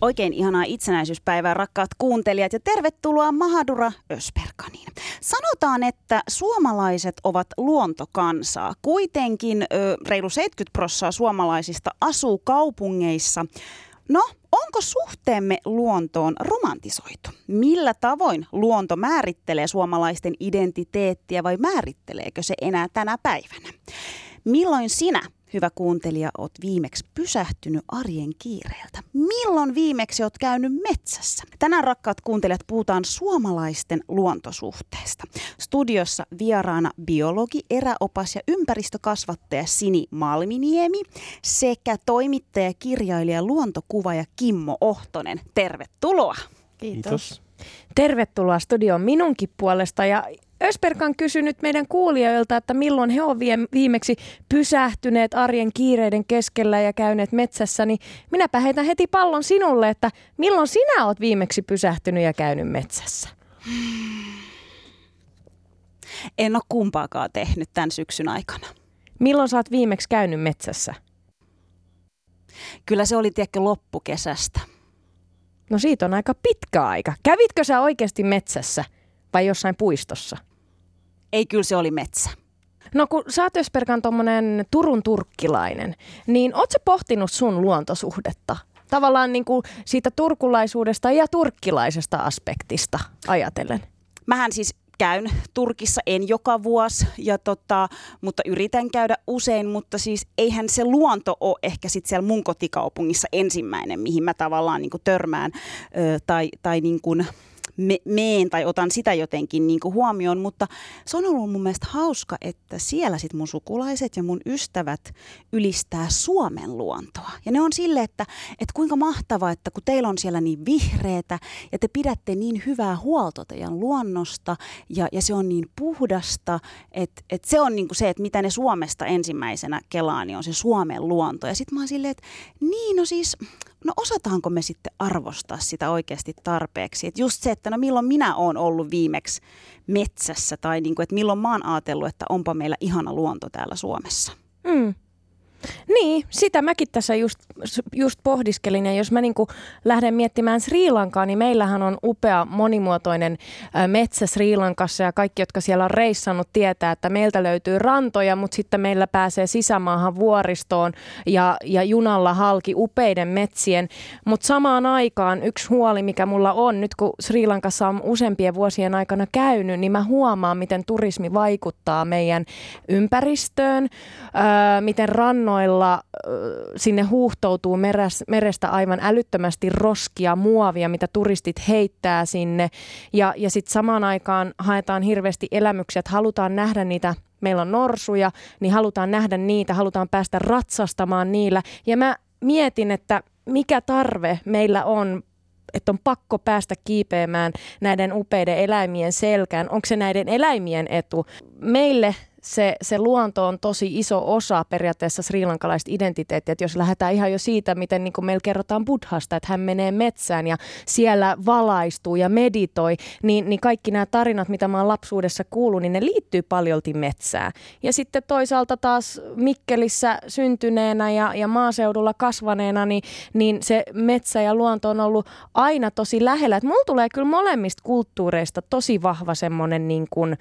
Oikein ihanaa itsenäisyyspäivää rakkaat kuuntelijat ja tervetuloa Mahadura Ösperkaniin. Sanotaan, että suomalaiset ovat luontokansaa. Kuitenkin ö, reilu 70 prosenttia suomalaisista asuu kaupungeissa. No, onko suhteemme luontoon romantisoitu? Millä tavoin luonto määrittelee suomalaisten identiteettiä vai määritteleekö se enää tänä päivänä? Milloin sinä hyvä kuuntelija, oot viimeksi pysähtynyt arjen kiireeltä? Milloin viimeksi oot käynyt metsässä? Tänään rakkaat kuuntelijat puhutaan suomalaisten luontosuhteesta. Studiossa vieraana biologi, eräopas ja ympäristökasvattaja Sini Malminiemi sekä toimittaja, kirjailija, luontokuvaaja Kimmo Ohtonen. Tervetuloa. Kiitos. Tervetuloa studioon minunkin puolesta ja Ösperkan on kysynyt meidän kuulijoilta, että milloin he ovat viimeksi pysähtyneet arjen kiireiden keskellä ja käyneet metsässä, niin minäpä heitän heti pallon sinulle, että milloin sinä olet viimeksi pysähtynyt ja käynyt metsässä? En ole kumpaakaan tehnyt tämän syksyn aikana. Milloin oot viimeksi käynyt metsässä? Kyllä se oli tiedäkö loppukesästä. No siitä on aika pitkä aika. Kävitkö sä oikeasti metsässä vai jossain puistossa? Ei, kyllä se oli metsä. No kun sä oot Ösperkan tommonen Turun turkkilainen, niin oot sä pohtinut sun luontosuhdetta? Tavallaan niin kuin siitä turkulaisuudesta ja turkkilaisesta aspektista ajatellen. Mähän siis käyn Turkissa, en joka vuosi, ja tota, mutta yritän käydä usein, mutta siis eihän se luonto ole ehkä sitten siellä mun kotikaupungissa ensimmäinen, mihin mä tavallaan niin törmään ö, tai, tai niin kuin, me, meen tai otan sitä jotenkin niin kuin huomioon, mutta se on ollut mun mielestä hauska, että siellä sit mun sukulaiset ja mun ystävät ylistää Suomen luontoa. Ja ne on sille, että, että kuinka mahtavaa, että kun teillä on siellä niin vihreätä ja te pidätte niin hyvää huolta teidän luonnosta ja, ja se on niin puhdasta, että, että se on niin kuin se, että mitä ne Suomesta ensimmäisenä kelaa, niin on se Suomen luonto. Ja sitten mä oon silleen, että niin no siis no osataanko me sitten arvostaa sitä oikeasti tarpeeksi. Että just se, että no milloin minä olen ollut viimeksi metsässä tai niin kuin, että milloin mä oon ajatellut, että onpa meillä ihana luonto täällä Suomessa. Mm. Niin, sitä mäkin tässä just, just pohdiskelin. Ja jos mä niin lähden miettimään Sri Lankaa, niin meillähän on upea monimuotoinen metsä Sri Lankassa. Ja kaikki, jotka siellä on reissannut, tietää, että meiltä löytyy rantoja, mutta sitten meillä pääsee sisämaahan vuoristoon ja, ja junalla halki upeiden metsien. Mutta samaan aikaan yksi huoli, mikä mulla on, nyt kun Sri Lankassa on useampien vuosien aikana käynyt, niin mä huomaan, miten turismi vaikuttaa meidän ympäristöön, öö, miten rannoilla rannoilla sinne huuhtoutuu merestä aivan älyttömästi roskia, muovia, mitä turistit heittää sinne. Ja, ja sitten samaan aikaan haetaan hirveästi elämyksiä, että halutaan nähdä niitä meillä on norsuja, niin halutaan nähdä niitä, halutaan päästä ratsastamaan niillä. Ja mä mietin, että mikä tarve meillä on että on pakko päästä kiipeämään näiden upeiden eläimien selkään. Onko se näiden eläimien etu? Meille se, se luonto on tosi iso osa periaatteessa srilankalaista identiteettiä. Että jos lähdetään ihan jo siitä, miten niin meillä kerrotaan buddhasta, että hän menee metsään ja siellä valaistuu ja meditoi, niin, niin kaikki nämä tarinat, mitä mä oon lapsuudessa kuullut, niin ne liittyy paljolti metsään. Ja sitten toisaalta taas Mikkelissä syntyneenä ja, ja maaseudulla kasvaneena, niin, niin se metsä ja luonto on ollut aina tosi lähellä. Mulla tulee kyllä molemmista kulttuureista tosi vahva semmoinen niin kuin,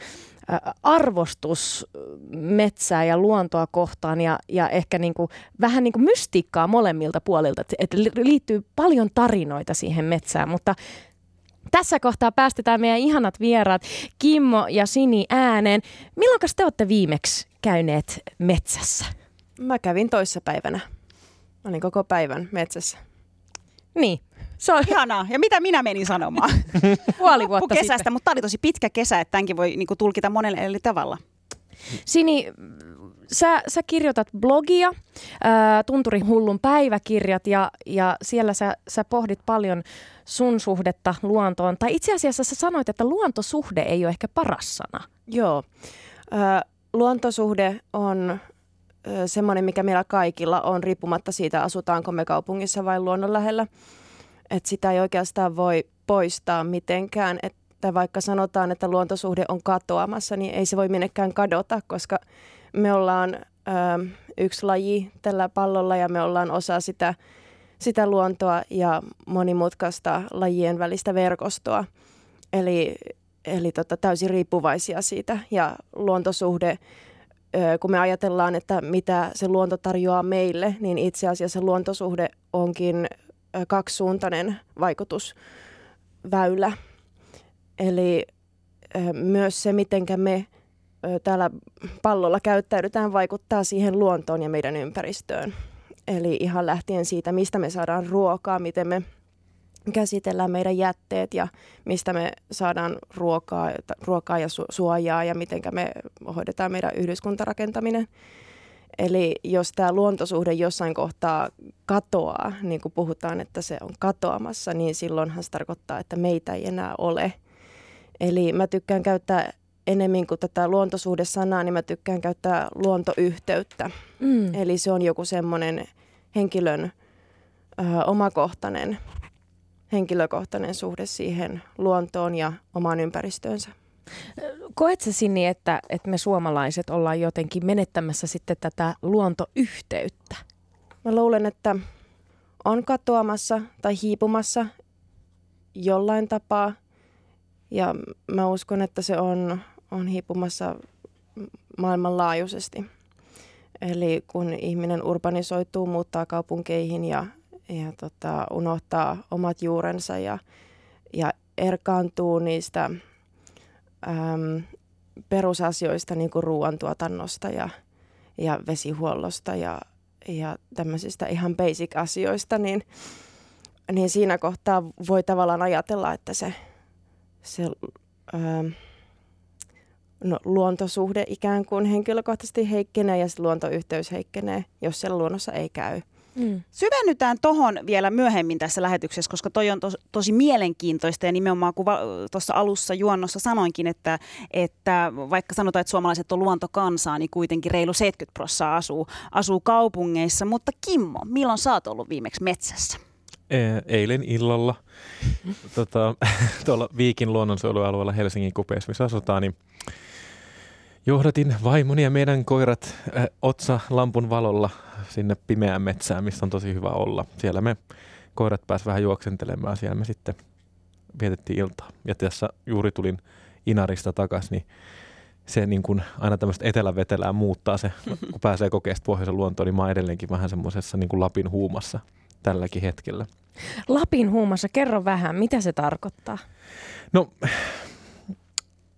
arvostus metsää ja luontoa kohtaan ja, ja ehkä niin kuin, vähän niin kuin mystiikkaa molemmilta puolilta, että liittyy paljon tarinoita siihen metsään, mutta tässä kohtaa päästetään meidän ihanat vieraat Kimmo ja Sini ääneen. Milloin te olette viimeksi käyneet metsässä? Mä kävin toissapäivänä. Olin koko päivän metsässä. Niin, se on ihanaa. Ja mitä minä menin sanomaan? Puoli vuotta kesästä, sitten. mutta tämä oli tosi pitkä kesä, että tämänkin voi niinku tulkita monelle eri tavalla. Sini, sä, sä kirjoitat blogia, ää, Tunturin hullun päiväkirjat ja, ja siellä sä, sä pohdit paljon sun suhdetta luontoon. Tai itse asiassa sä sanoit, että luontosuhde ei ole ehkä paras sana. Joo. Ää, luontosuhde on semmoinen, mikä meillä kaikilla on, riippumatta siitä, asutaanko me kaupungissa vai luonnon lähellä. Et sitä ei oikeastaan voi poistaa mitenkään. Että vaikka sanotaan, että luontosuhde on katoamassa, niin ei se voi minnekään kadota, koska me ollaan ö, yksi laji tällä pallolla ja me ollaan osa sitä, sitä luontoa ja monimutkaista lajien välistä verkostoa. Eli, eli tota, täysin riippuvaisia siitä ja luontosuhde kun me ajatellaan, että mitä se luonto tarjoaa meille, niin itse asiassa luontosuhde onkin kaksisuuntainen vaikutusväylä. Eli myös se, miten me täällä pallolla käyttäydytään, vaikuttaa siihen luontoon ja meidän ympäristöön. Eli ihan lähtien siitä, mistä me saadaan ruokaa, miten me käsitellään meidän jätteet ja mistä me saadaan ruokaa, ruokaa ja suojaa ja miten me hoidetaan meidän yhdyskuntarakentaminen. Eli jos tämä luontosuhde jossain kohtaa katoaa, niin kuin puhutaan, että se on katoamassa, niin silloinhan se tarkoittaa, että meitä ei enää ole. Eli mä tykkään käyttää enemmän kuin tätä luontosuhdesanaa, niin mä tykkään käyttää luontoyhteyttä. Mm. Eli se on joku semmoinen henkilön ö, omakohtainen, henkilökohtainen suhde siihen luontoon ja omaan ympäristöönsä. Koet sä Sinni, että, että me suomalaiset ollaan jotenkin menettämässä sitten tätä luontoyhteyttä? Mä luulen, että on katoamassa tai hiipumassa jollain tapaa. Ja mä uskon, että se on, on hiipumassa maailmanlaajuisesti. Eli kun ihminen urbanisoituu, muuttaa kaupunkeihin ja, ja tota, unohtaa omat juurensa ja, ja erkaantuu niistä äm, perusasioista, niin kuin ruoantuotannosta ja, ja vesihuollosta ja, ja tämmöisistä ihan basic-asioista, niin, niin siinä kohtaa voi tavallaan ajatella, että se, se äm, no, luontosuhde ikään kuin henkilökohtaisesti heikkenee ja se luontoyhteys heikkenee, jos siellä luonnossa ei käy. Mm. Syvennytään tuohon vielä myöhemmin tässä lähetyksessä, koska toi on tos, tosi mielenkiintoista ja nimenomaan kun tuossa alussa juonnossa sanoinkin, että, että vaikka sanotaan, että suomalaiset on luontokansaa, niin kuitenkin reilu 70 prosenttia asuu, asuu kaupungeissa. Mutta Kimmo, milloin sä oot ollut viimeksi metsässä? Eilen illalla tota, tuolla Viikin luonnonsuojelualueella Helsingin kupeessa, missä asutaan, niin johdatin vaimoni ja meidän koirat äh, otsa lampun valolla sinne pimeään metsään, missä on tosi hyvä olla. Siellä me koirat pääs vähän juoksentelemaan, siellä me sitten vietettiin iltaa. Ja tässä juuri tulin Inarista takaisin, niin se niin kuin aina tämmöistä etelävetelää muuttaa se, kun pääsee kokeesta pohjoisen luontoon, niin mä oon edelleenkin vähän semmoisessa niin kuin Lapin huumassa tälläkin hetkellä. Lapin huumassa, kerro vähän, mitä se tarkoittaa? No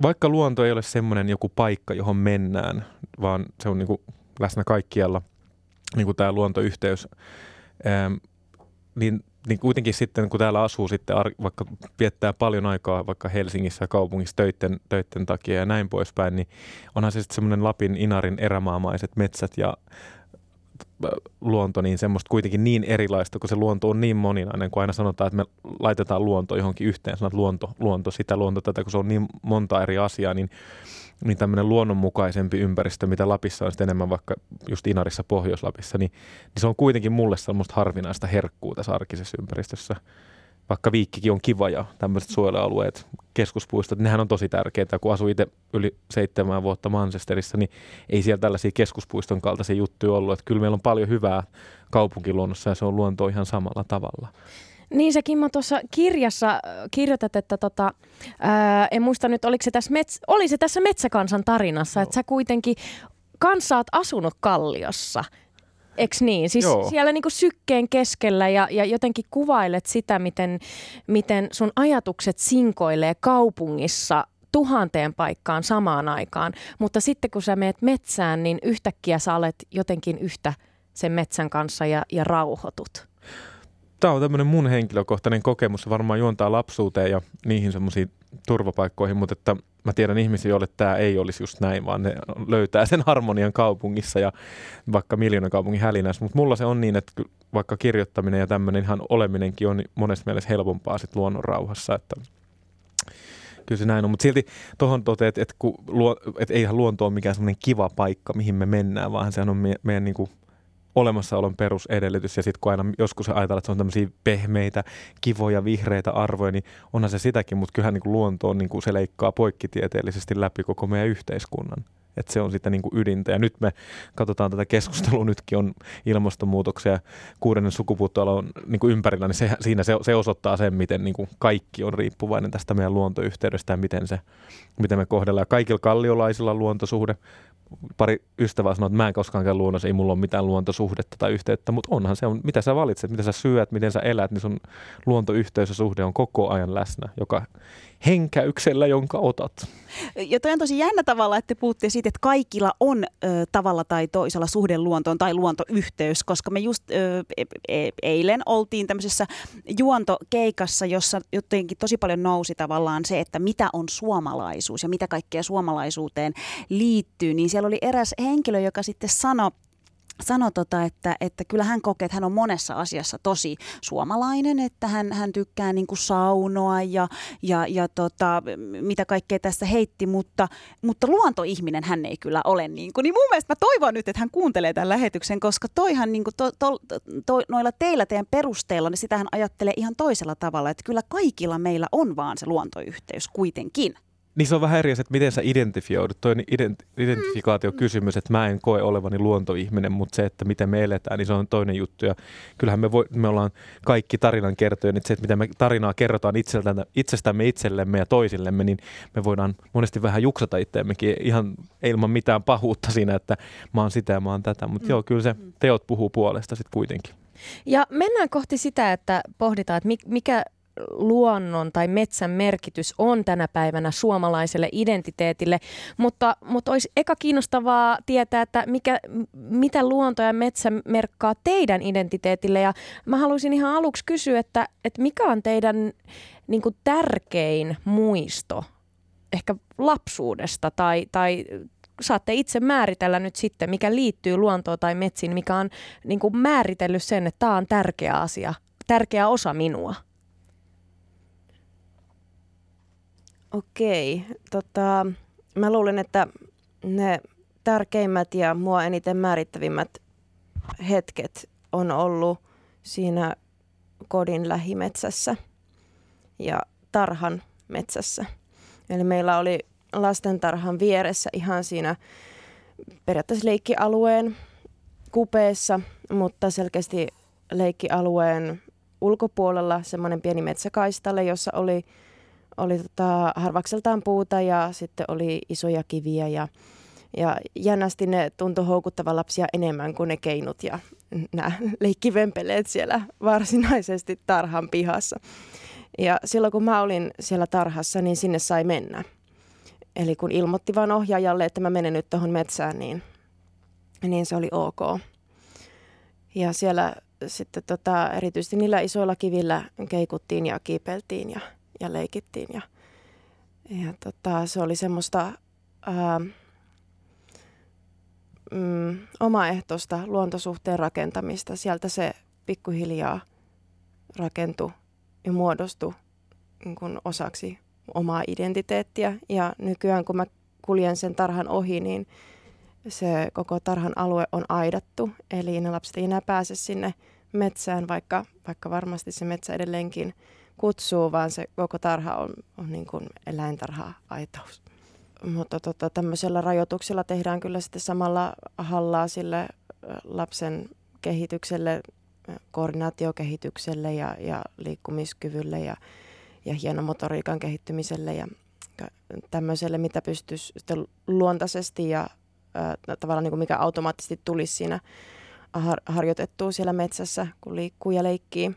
vaikka luonto ei ole semmoinen joku paikka, johon mennään, vaan se on niin kuin läsnä kaikkialla, niin kuin tämä luontoyhteys, ää, niin, niin kuitenkin sitten, kun täällä asuu sitten, vaikka viettää paljon aikaa vaikka Helsingissä kaupungissa töitten, töitten takia ja näin poispäin, niin onhan se sitten semmoinen Lapin, Inarin erämaamaiset metsät ja luonto niin semmoista kuitenkin niin erilaista, kun se luonto on niin moninainen, kun aina sanotaan, että me laitetaan luonto johonkin yhteen, sanot luonto, luonto, sitä luonto, tätä, kun se on niin monta eri asiaa, niin, niin tämmöinen luonnonmukaisempi ympäristö, mitä Lapissa on enemmän vaikka just Inarissa Pohjois-Lapissa, niin, niin se on kuitenkin mulle semmoista harvinaista herkkuu tässä arkisessa ympäristössä vaikka Viikkikin on kiva ja tämmöiset suojelualueet, keskuspuistot, nehän on tosi tärkeitä. Kun asui itse yli seitsemän vuotta Manchesterissa, niin ei siellä tällaisia keskuspuiston kaltaisia juttuja ollut. Että kyllä meillä on paljon hyvää kaupunkiluonnossa ja se on luonto ihan samalla tavalla. Niin se Kimmo tuossa kirjassa äh, kirjoitat, että tota, ää, en muista nyt, oliko se tässä, mets- oli se tässä Metsäkansan tarinassa, no. että sä kuitenkin kanssa oot asunut Kalliossa – Eks niin? Siis Joo. siellä niinku sykkeen keskellä ja, ja jotenkin kuvailet sitä, miten, miten sun ajatukset sinkoilee kaupungissa tuhanteen paikkaan samaan aikaan. Mutta sitten kun sä meet metsään, niin yhtäkkiä sä olet jotenkin yhtä sen metsän kanssa ja, ja rauhoitut. Tämä on tämmöinen mun henkilökohtainen kokemus. varmaan juontaa lapsuuteen ja niihin semmoisiin turvapaikkoihin, mutta että mä tiedän ihmisiä, joille tämä ei olisi just näin, vaan ne löytää sen harmonian kaupungissa ja vaikka miljoonan kaupungin hälinässä. Mutta mulla se on niin, että vaikka kirjoittaminen ja tämmöinen ihan oleminenkin on monessa mielessä helpompaa sit luonnon rauhassa, että Kyllä se näin on, mutta silti tuohon toteat, että, kun että eihän luonto ole mikään semmoinen kiva paikka, mihin me mennään, vaan se on meidän, meidän niin kuin olemassaolon perusedellytys. Ja sitten kun aina joskus ajatellaan, että se on tämmöisiä pehmeitä, kivoja, vihreitä arvoja, niin onhan se sitäkin, mutta kyllähän niin kuin luonto on, niin kuin se leikkaa poikkitieteellisesti läpi koko meidän yhteiskunnan. Että se on sitä niin kuin ydintä. Ja nyt me katsotaan tätä keskustelua, nytkin on ilmastonmuutoksia kuudennen sukupuuttoalon niin kuin ympärillä, niin se, siinä se, se osoittaa sen, miten niin kuin kaikki on riippuvainen tästä meidän luontoyhteydestä ja miten, se, miten me kohdellaan. Kaikilla kalliolaisilla luontosuhde, pari ystävää sanoo, että mä en koskaan käy luonnossa, ei mulla ole mitään luontosuhdetta tai yhteyttä, mutta onhan se, on, mitä sä valitset, mitä sä syöt, miten sä elät, niin sun luontoyhteys ja suhde on koko ajan läsnä, joka henkäyksellä, jonka otat. Ja toi on tosi jännä tavalla, että te puhutte siitä, että kaikilla on ö, tavalla tai toisella suhde luontoon tai luontoyhteys, koska me just ö, e, e, eilen oltiin tämmöisessä juontokeikassa, jossa jotenkin tosi paljon nousi tavallaan se, että mitä on suomalaisuus ja mitä kaikkea suomalaisuuteen liittyy, niin siellä oli eräs henkilö, joka sitten sanoi, sanoi, tota, että, että kyllä hän kokee, että hän on monessa asiassa tosi suomalainen, että hän, hän tykkää niin kuin saunoa ja, ja, ja tota, mitä kaikkea tässä heitti, mutta, mutta luontoihminen hän ei kyllä ole. Niin, kuin. niin mun mielestä mä toivon nyt, että hän kuuntelee tämän lähetyksen, koska toihan niin kuin to, to, to, noilla teillä teidän perusteilla, niin sitä hän ajattelee ihan toisella tavalla, että kyllä kaikilla meillä on vaan se luontoyhteys kuitenkin. Niin se on vähän eri että miten sä identifioidut. Toi ident- identifikaatiokysymys, että mä en koe olevani luontoihminen, mutta se, että miten me eletään, niin se on toinen juttu. Ja kyllähän me, voi, me ollaan kaikki tarinan kertoja, niin se, että miten me tarinaa kerrotaan itseltämme, itsestämme itsellemme ja toisillemme, niin me voidaan monesti vähän juksata itseämmekin ihan ilman mitään pahuutta siinä, että mä oon sitä ja mä oon tätä. Mutta mm. joo, kyllä se teot puhuu puolesta sitten kuitenkin. Ja mennään kohti sitä, että pohditaan, että mikä luonnon tai metsän merkitys on tänä päivänä suomalaiselle identiteetille, mutta, mutta olisi eka kiinnostavaa tietää, että mikä, mitä luonto ja metsä merkkaa teidän identiteetille ja mä haluaisin ihan aluksi kysyä, että, että mikä on teidän niin kuin tärkein muisto ehkä lapsuudesta tai, tai saatte itse määritellä nyt sitten, mikä liittyy luontoon tai metsiin, mikä on niin kuin määritellyt sen, että tämä on tärkeä asia, tärkeä osa minua. Okei, tota, mä luulen, että ne tärkeimmät ja mua eniten määrittävimmät hetket on ollut siinä kodin lähimetsässä ja tarhan metsässä. Eli meillä oli lastentarhan vieressä ihan siinä periaatteessa leikkialueen kupeessa, mutta selkeästi leikkialueen ulkopuolella semmoinen pieni metsäkaistalle, jossa oli oli tota, harvakseltaan puuta ja sitten oli isoja kiviä ja, ja jännästi ne tuntui houkuttavan lapsia enemmän kuin ne keinut ja nämä leikkivempeleet siellä varsinaisesti tarhan pihassa. Ja silloin kun mä olin siellä tarhassa, niin sinne sai mennä. Eli kun ilmoitti vaan ohjaajalle, että mä menen nyt tuohon metsään, niin, niin se oli ok. Ja siellä sitten tota, erityisesti niillä isoilla kivillä keikuttiin ja kiipeltiin ja ja leikittiin. Ja, ja tota, se oli semmoista ää, mm, omaehtoista luontosuhteen rakentamista. Sieltä se pikkuhiljaa rakentui ja muodostui niin kuin osaksi omaa identiteettiä. Ja nykyään kun mä kuljen sen tarhan ohi, niin se koko tarhan alue on aidattu. Eli ne lapset ei enää pääse sinne metsään, vaikka, vaikka varmasti se metsä edelleenkin kutsuu, vaan se koko tarha on, on niin kuin eläintarha-aitaus. Mutta tota, tämmöisellä rajoituksella tehdään kyllä sitten samalla hallaa sille lapsen kehitykselle, koordinaatiokehitykselle ja, ja liikkumiskyvylle ja, ja hienomotoriikan kehittymiselle ja tämmöiselle, mitä pystyisi sitten luontaisesti ja ä, tavallaan niin kuin mikä automaattisesti tulisi siinä har, harjoitettua siellä metsässä, kun liikkuu ja leikkii.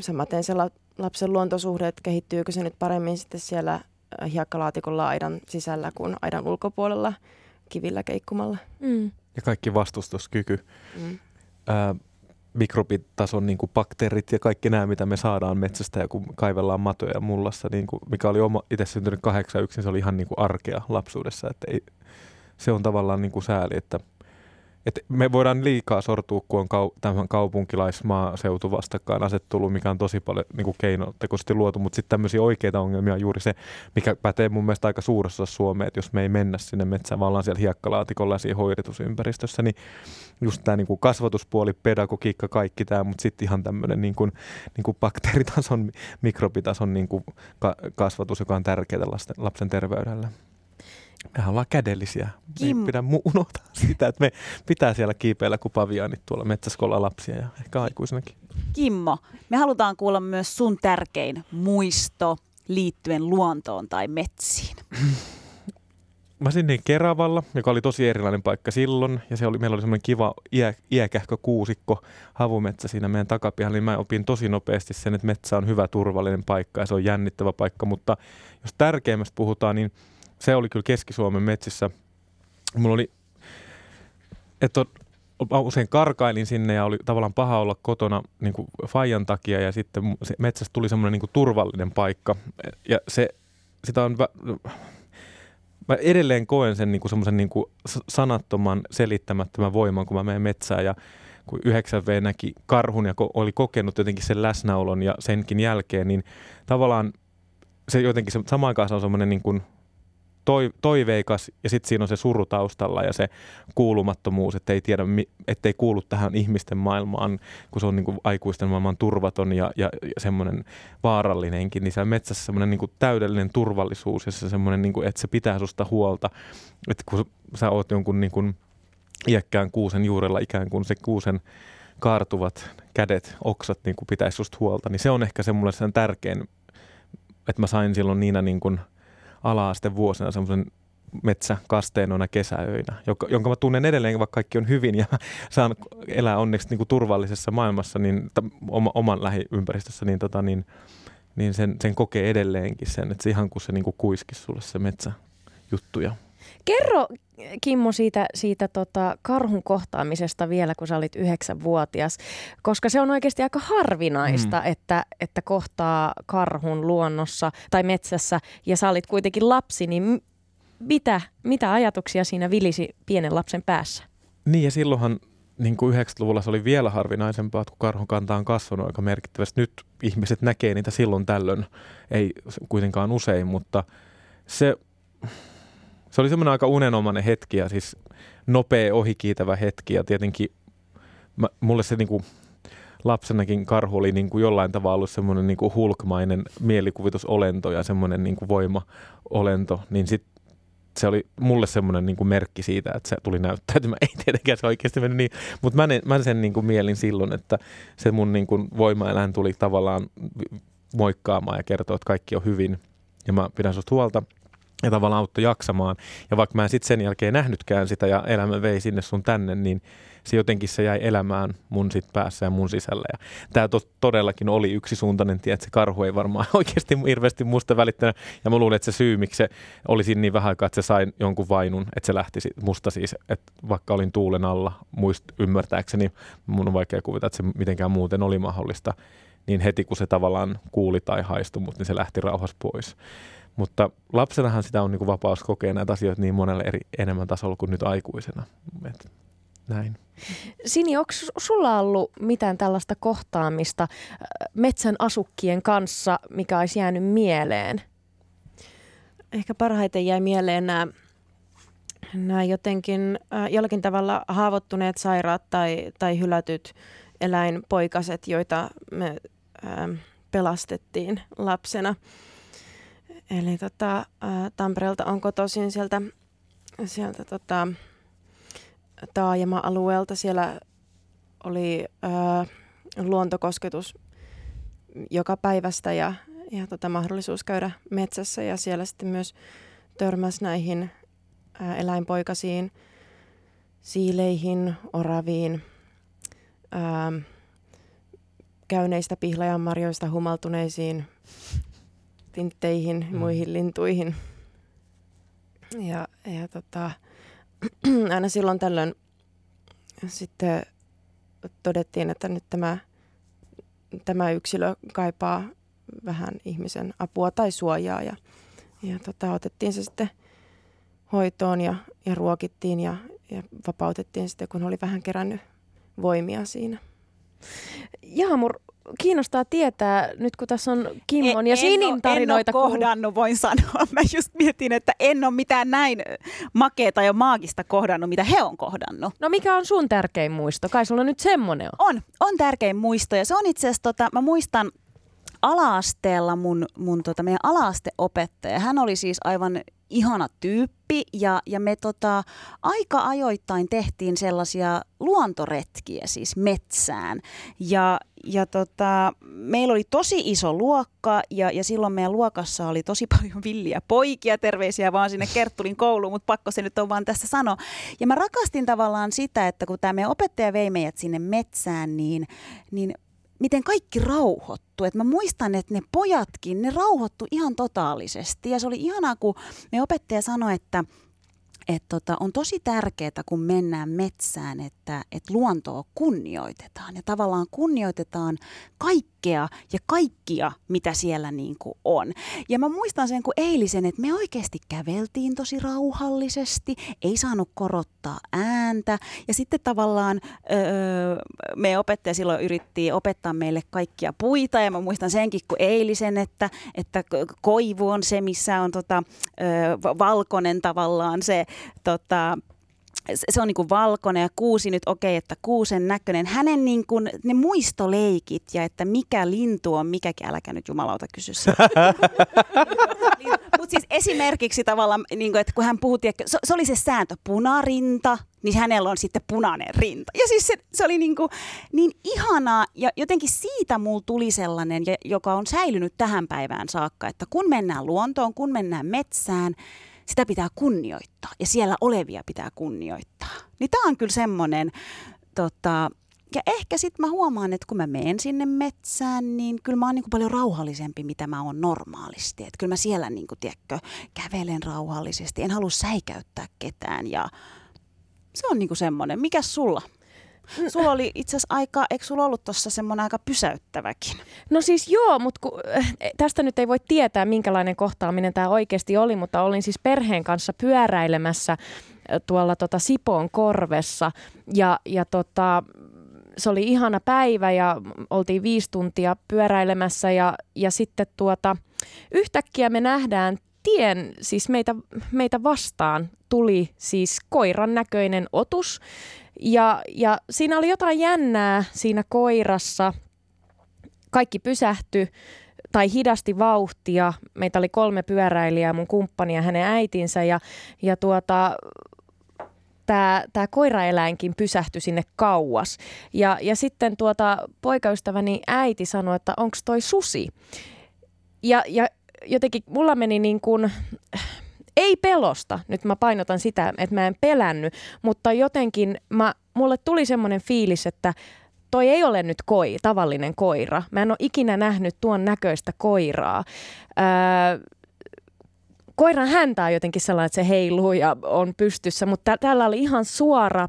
Samaten se lapsen luontosuhde, että kehittyykö se nyt paremmin sitten siellä äh, hiekkalaatikolla aidan sisällä kuin aidan ulkopuolella kivillä keikkumalla. Mm. Ja kaikki vastustuskyky. Mm. Ää, mikrobitason niin kuin bakteerit ja kaikki nämä, mitä me saadaan metsästä ja kun kaivellaan matoja mullassa, niin kuin, mikä oli oma, itse syntynyt 81, niin se oli ihan niin kuin arkea lapsuudessa. Että ei, se on tavallaan niin kuin sääli, että että me voidaan liikaa sortua, kun on kau- tämän kaupunkilaismaaseutu vastakkainasettelu, mikä on tosi paljon niin keinotekoisesti luotu, mutta sitten tämmöisiä oikeita ongelmia on juuri se, mikä pätee mun mielestä aika suuressa Suomeen, että jos me ei mennä sinne metsään, vaan ollaan siellä hiekkalaatikolla ja siinä hoidetusympäristössä, niin just tämä niin kasvatuspuoli, pedagogiikka, kaikki tämä, mutta sitten ihan tämmöinen niin kuin, niin kuin bakteeritason, mikrobitason niin kuin ka- kasvatus, joka on tärkeää lasten, lapsen terveydelle. Mehän ollaan kädellisiä. Kim... Me ei pidä mu- unohtaa sitä, että me pitää siellä kiipeillä kuin paviaanit tuolla metsäskolla lapsia ja ehkä aikuisinakin. Kimmo, me halutaan kuulla myös sun tärkein muisto liittyen luontoon tai metsiin. Mä sinne Keravalla, joka oli tosi erilainen paikka silloin, ja se oli, meillä oli semmoinen kiva iä, iäkähkö kuusikko havumetsä siinä meidän takapihalla, niin mä opin tosi nopeasti sen, että metsä on hyvä turvallinen paikka ja se on jännittävä paikka, mutta jos tärkeimmästä puhutaan, niin se oli kyllä Keski-Suomen metsissä. Mulla oli, että usein karkailin sinne ja oli tavallaan paha olla kotona niin kuin Fajan takia ja sitten se metsästä tuli semmoinen niin kuin turvallinen paikka. Ja se, sitä on, mä edelleen koen sen niin kuin semmoisen niin kuin sanattoman selittämättömän voiman, kun mä menen metsään ja kun 9V näki karhun ja oli kokenut jotenkin sen läsnäolon ja senkin jälkeen, niin tavallaan se jotenkin se, samaan aikaan se on semmoinen niin kuin toi, toiveikas ja sitten siinä on se suru taustalla ja se kuulumattomuus, että ei tiedä, ettei kuulu tähän ihmisten maailmaan, kun se on niin kuin aikuisten maailman turvaton ja, ja, ja semmoinen vaarallinenkin, niin se metsässä semmoinen niin täydellinen turvallisuus ja se semmoinen, niin että se pitää susta huolta, että kun sä oot jonkun niin kuin iäkkään kuusen juurella ikään kuin se kuusen kaartuvat kädet, oksat niin kuin pitäisi susta huolta, niin se on ehkä se mulle sen tärkein, että mä sain silloin niinä niin kuin – ala-aste vuosina semmoisen metsäkasteenona kesäöinä, jonka, mä tunnen edelleen, vaikka kaikki on hyvin ja saan elää onneksi niin kuin turvallisessa maailmassa, niin oma, oman lähiympäristössä, niin, tota, niin, niin sen, sen kokee edelleenkin sen, että se ihan kuin se niin kuin kuiskisi sulle se metsäjuttuja. Kerro Kimmo siitä, siitä tota karhun kohtaamisesta vielä, kun sä olit yhdeksänvuotias, koska se on oikeasti aika harvinaista, mm. että, että kohtaa karhun luonnossa tai metsässä ja sä olit kuitenkin lapsi, niin mitä, mitä ajatuksia siinä vilisi pienen lapsen päässä? Niin ja silloinhan niin kuin 90-luvulla se oli vielä harvinaisempaa, kun karhun kanta on kasvanut aika merkittävästi. Nyt ihmiset näkee niitä silloin tällöin, ei kuitenkaan usein, mutta se se oli semmoinen aika unenomainen hetki ja siis nopea ohikiitävä hetki ja tietenkin mä, mulle se niinku lapsenakin karhu oli niin kuin jollain tavalla ollut semmoinen niin kuin hulkmainen mielikuvitusolento ja semmoinen niin kuin voimaolento, niin sit se oli mulle semmoinen niin kuin merkki siitä, että se tuli näyttäytymään. Ei tietenkään se oikeasti mennyt niin, mutta mä, mä sen niin kuin mielin silloin, että se mun niin kuin voimaeläin tuli tavallaan moikkaamaan ja kertoo, että kaikki on hyvin ja mä pidän susta huolta – ja tavallaan auttoi jaksamaan. Ja vaikka mä en sitten sen jälkeen nähnytkään sitä ja elämä vei sinne sun tänne, niin se jotenkin se jäi elämään mun sit päässä ja mun sisällä. Ja tämä to- todellakin oli yksisuuntainen tie, että se karhu ei varmaan oikeasti hirveästi musta välittänyt. Ja mä luulen, että se syy, miksi se oli siinä niin vähän aikaa, että se sai jonkun vainun, että se lähti musta siis, että vaikka olin tuulen alla, muist ymmärtääkseni, mun on vaikea kuvita, että se mitenkään muuten oli mahdollista, niin heti kun se tavallaan kuuli tai haistui mut, niin se lähti rauhassa pois. Mutta lapsenahan sitä on niin kuin vapaus kokea näitä asioita niin monelle eri, enemmän tasolla kuin nyt aikuisena. Et näin. Sini, onko sulla ollut mitään tällaista kohtaamista äh, metsän asukkien kanssa, mikä olisi jäänyt mieleen? Ehkä parhaiten jäi mieleen nämä, nämä jotenkin äh, jollakin tavalla haavoittuneet sairaat tai, tai hylätyt eläinpoikaset, joita me äh, pelastettiin lapsena. Eli tota, Tampereelta on kotoisin sieltä, sieltä tota, taajama-alueelta. Siellä oli ää, luontokosketus joka päivästä ja, ja tota, mahdollisuus käydä metsässä ja siellä sitten myös törmäs näihin ää, eläinpoikasiin, siileihin, oraviin, ää, käyneistä pihlajanmarjoista humaltuneisiin tintteihin, mm. muihin lintuihin. Ja, ja tota, aina silloin tällöin sitten todettiin, että nyt tämä, tämä yksilö kaipaa vähän ihmisen apua tai suojaa. Ja, ja tota, otettiin se sitten hoitoon ja, ja ruokittiin ja, ja vapautettiin sitten, kun oli vähän kerännyt voimia siinä. Jaamur, kiinnostaa tietää, nyt kun tässä on Kimmon ja Sinin tarinoita. En ole kohdannut, voin sanoa. Mä just mietin, että en ole mitään näin makeeta ja maagista kohdannut, mitä he on kohdannut. No mikä on sun tärkein muisto? Kai sulla nyt semmonen on. On, on tärkein muisto ja se on itse asiassa, tota, mä muistan alaasteella mun, mun tota, meidän alaasteopettaja, hän oli siis aivan ihana tyyppi ja, ja me tota, aika ajoittain tehtiin sellaisia luontoretkiä siis metsään. Ja, ja tota, meillä oli tosi iso luokka ja, ja silloin meidän luokassa oli tosi paljon villiä poikia. Terveisiä vaan sinne Kerttulin kouluun, mutta pakko se nyt on vaan tässä sanoa. Ja mä rakastin tavallaan sitä, että kun tämä meidän opettaja vei meidät sinne metsään, niin, niin miten kaikki rauhoittu. Et mä muistan, että ne pojatkin, ne rauhoittu ihan totaalisesti. Ja se oli ihanaa, kun me opettaja sanoi, että et tota, on tosi tärkeää, kun mennään metsään, että et luontoa kunnioitetaan ja tavallaan kunnioitetaan kaikkea ja kaikkia, mitä siellä niin kuin on. Ja mä muistan sen kun eilisen, että me oikeasti käveltiin tosi rauhallisesti, ei saanut korottaa ääntä ja sitten tavallaan öö, me opettaja silloin yritti opettaa meille kaikkia puita ja mä muistan senkin kun eilisen, että, että koivu on se, missä on tota, öö, valkoinen tavallaan se tota, se on niin kuin valkoinen ja kuusi nyt okei, okay, että kuusen näköinen. Hänen niin kuin, ne muistoleikit ja että mikä lintu on mikäkin, äläkä nyt jumalauta kysy Mutta siis esimerkiksi tavallaan, niin kuin, että kun hän puhui, se, se oli se sääntö, punarinta, niin hänellä on sitten punainen rinta. Ja siis se, se oli niin, kuin, niin ihanaa ja jotenkin siitä mulla tuli sellainen, joka on säilynyt tähän päivään saakka, että kun mennään luontoon, kun mennään metsään, sitä pitää kunnioittaa ja siellä olevia pitää kunnioittaa. Niin tämä on kyllä semmoinen, tota, ja ehkä sitten mä huomaan, että kun mä menen sinne metsään, niin kyllä mä oon niinku paljon rauhallisempi, mitä mä oon normaalisti. Että kyllä mä siellä niinku, tiedätkö, kävelen rauhallisesti, en halua säikäyttää ketään ja se on niinku semmoinen. Mikäs sulla? Sulla oli itse asiassa aika, eikö sulla ollut tuossa semmoinen aika pysäyttäväkin? No siis joo, mutta ku, eh, tästä nyt ei voi tietää, minkälainen kohtaaminen tämä oikeasti oli, mutta olin siis perheen kanssa pyöräilemässä eh, tuolla tota Sipoon korvessa. Ja, ja tota, se oli ihana päivä ja oltiin viisi tuntia pyöräilemässä ja, ja sitten tuota, yhtäkkiä me nähdään tien, siis meitä, meitä vastaan tuli siis koiran näköinen otus ja, ja siinä oli jotain jännää siinä koirassa. Kaikki pysähtyi tai hidasti vauhtia. Meitä oli kolme pyöräilijää, mun kumppani ja hänen äitinsä. Ja, ja tuota, tämä, koiraeläinkin pysähtyi sinne kauas. Ja, ja sitten tuota, poikaystäväni äiti sanoi, että onko toi susi. Ja, ja jotenkin mulla meni niin kuin, ei pelosta, nyt mä painotan sitä, että mä en pelännyt, mutta jotenkin mä, mulle tuli semmoinen fiilis, että toi ei ole nyt koi, tavallinen koira. Mä en ole ikinä nähnyt tuon näköistä koiraa. Öö, koiran häntä on jotenkin sellainen, että se heiluu ja on pystyssä, mutta tällä oli ihan suora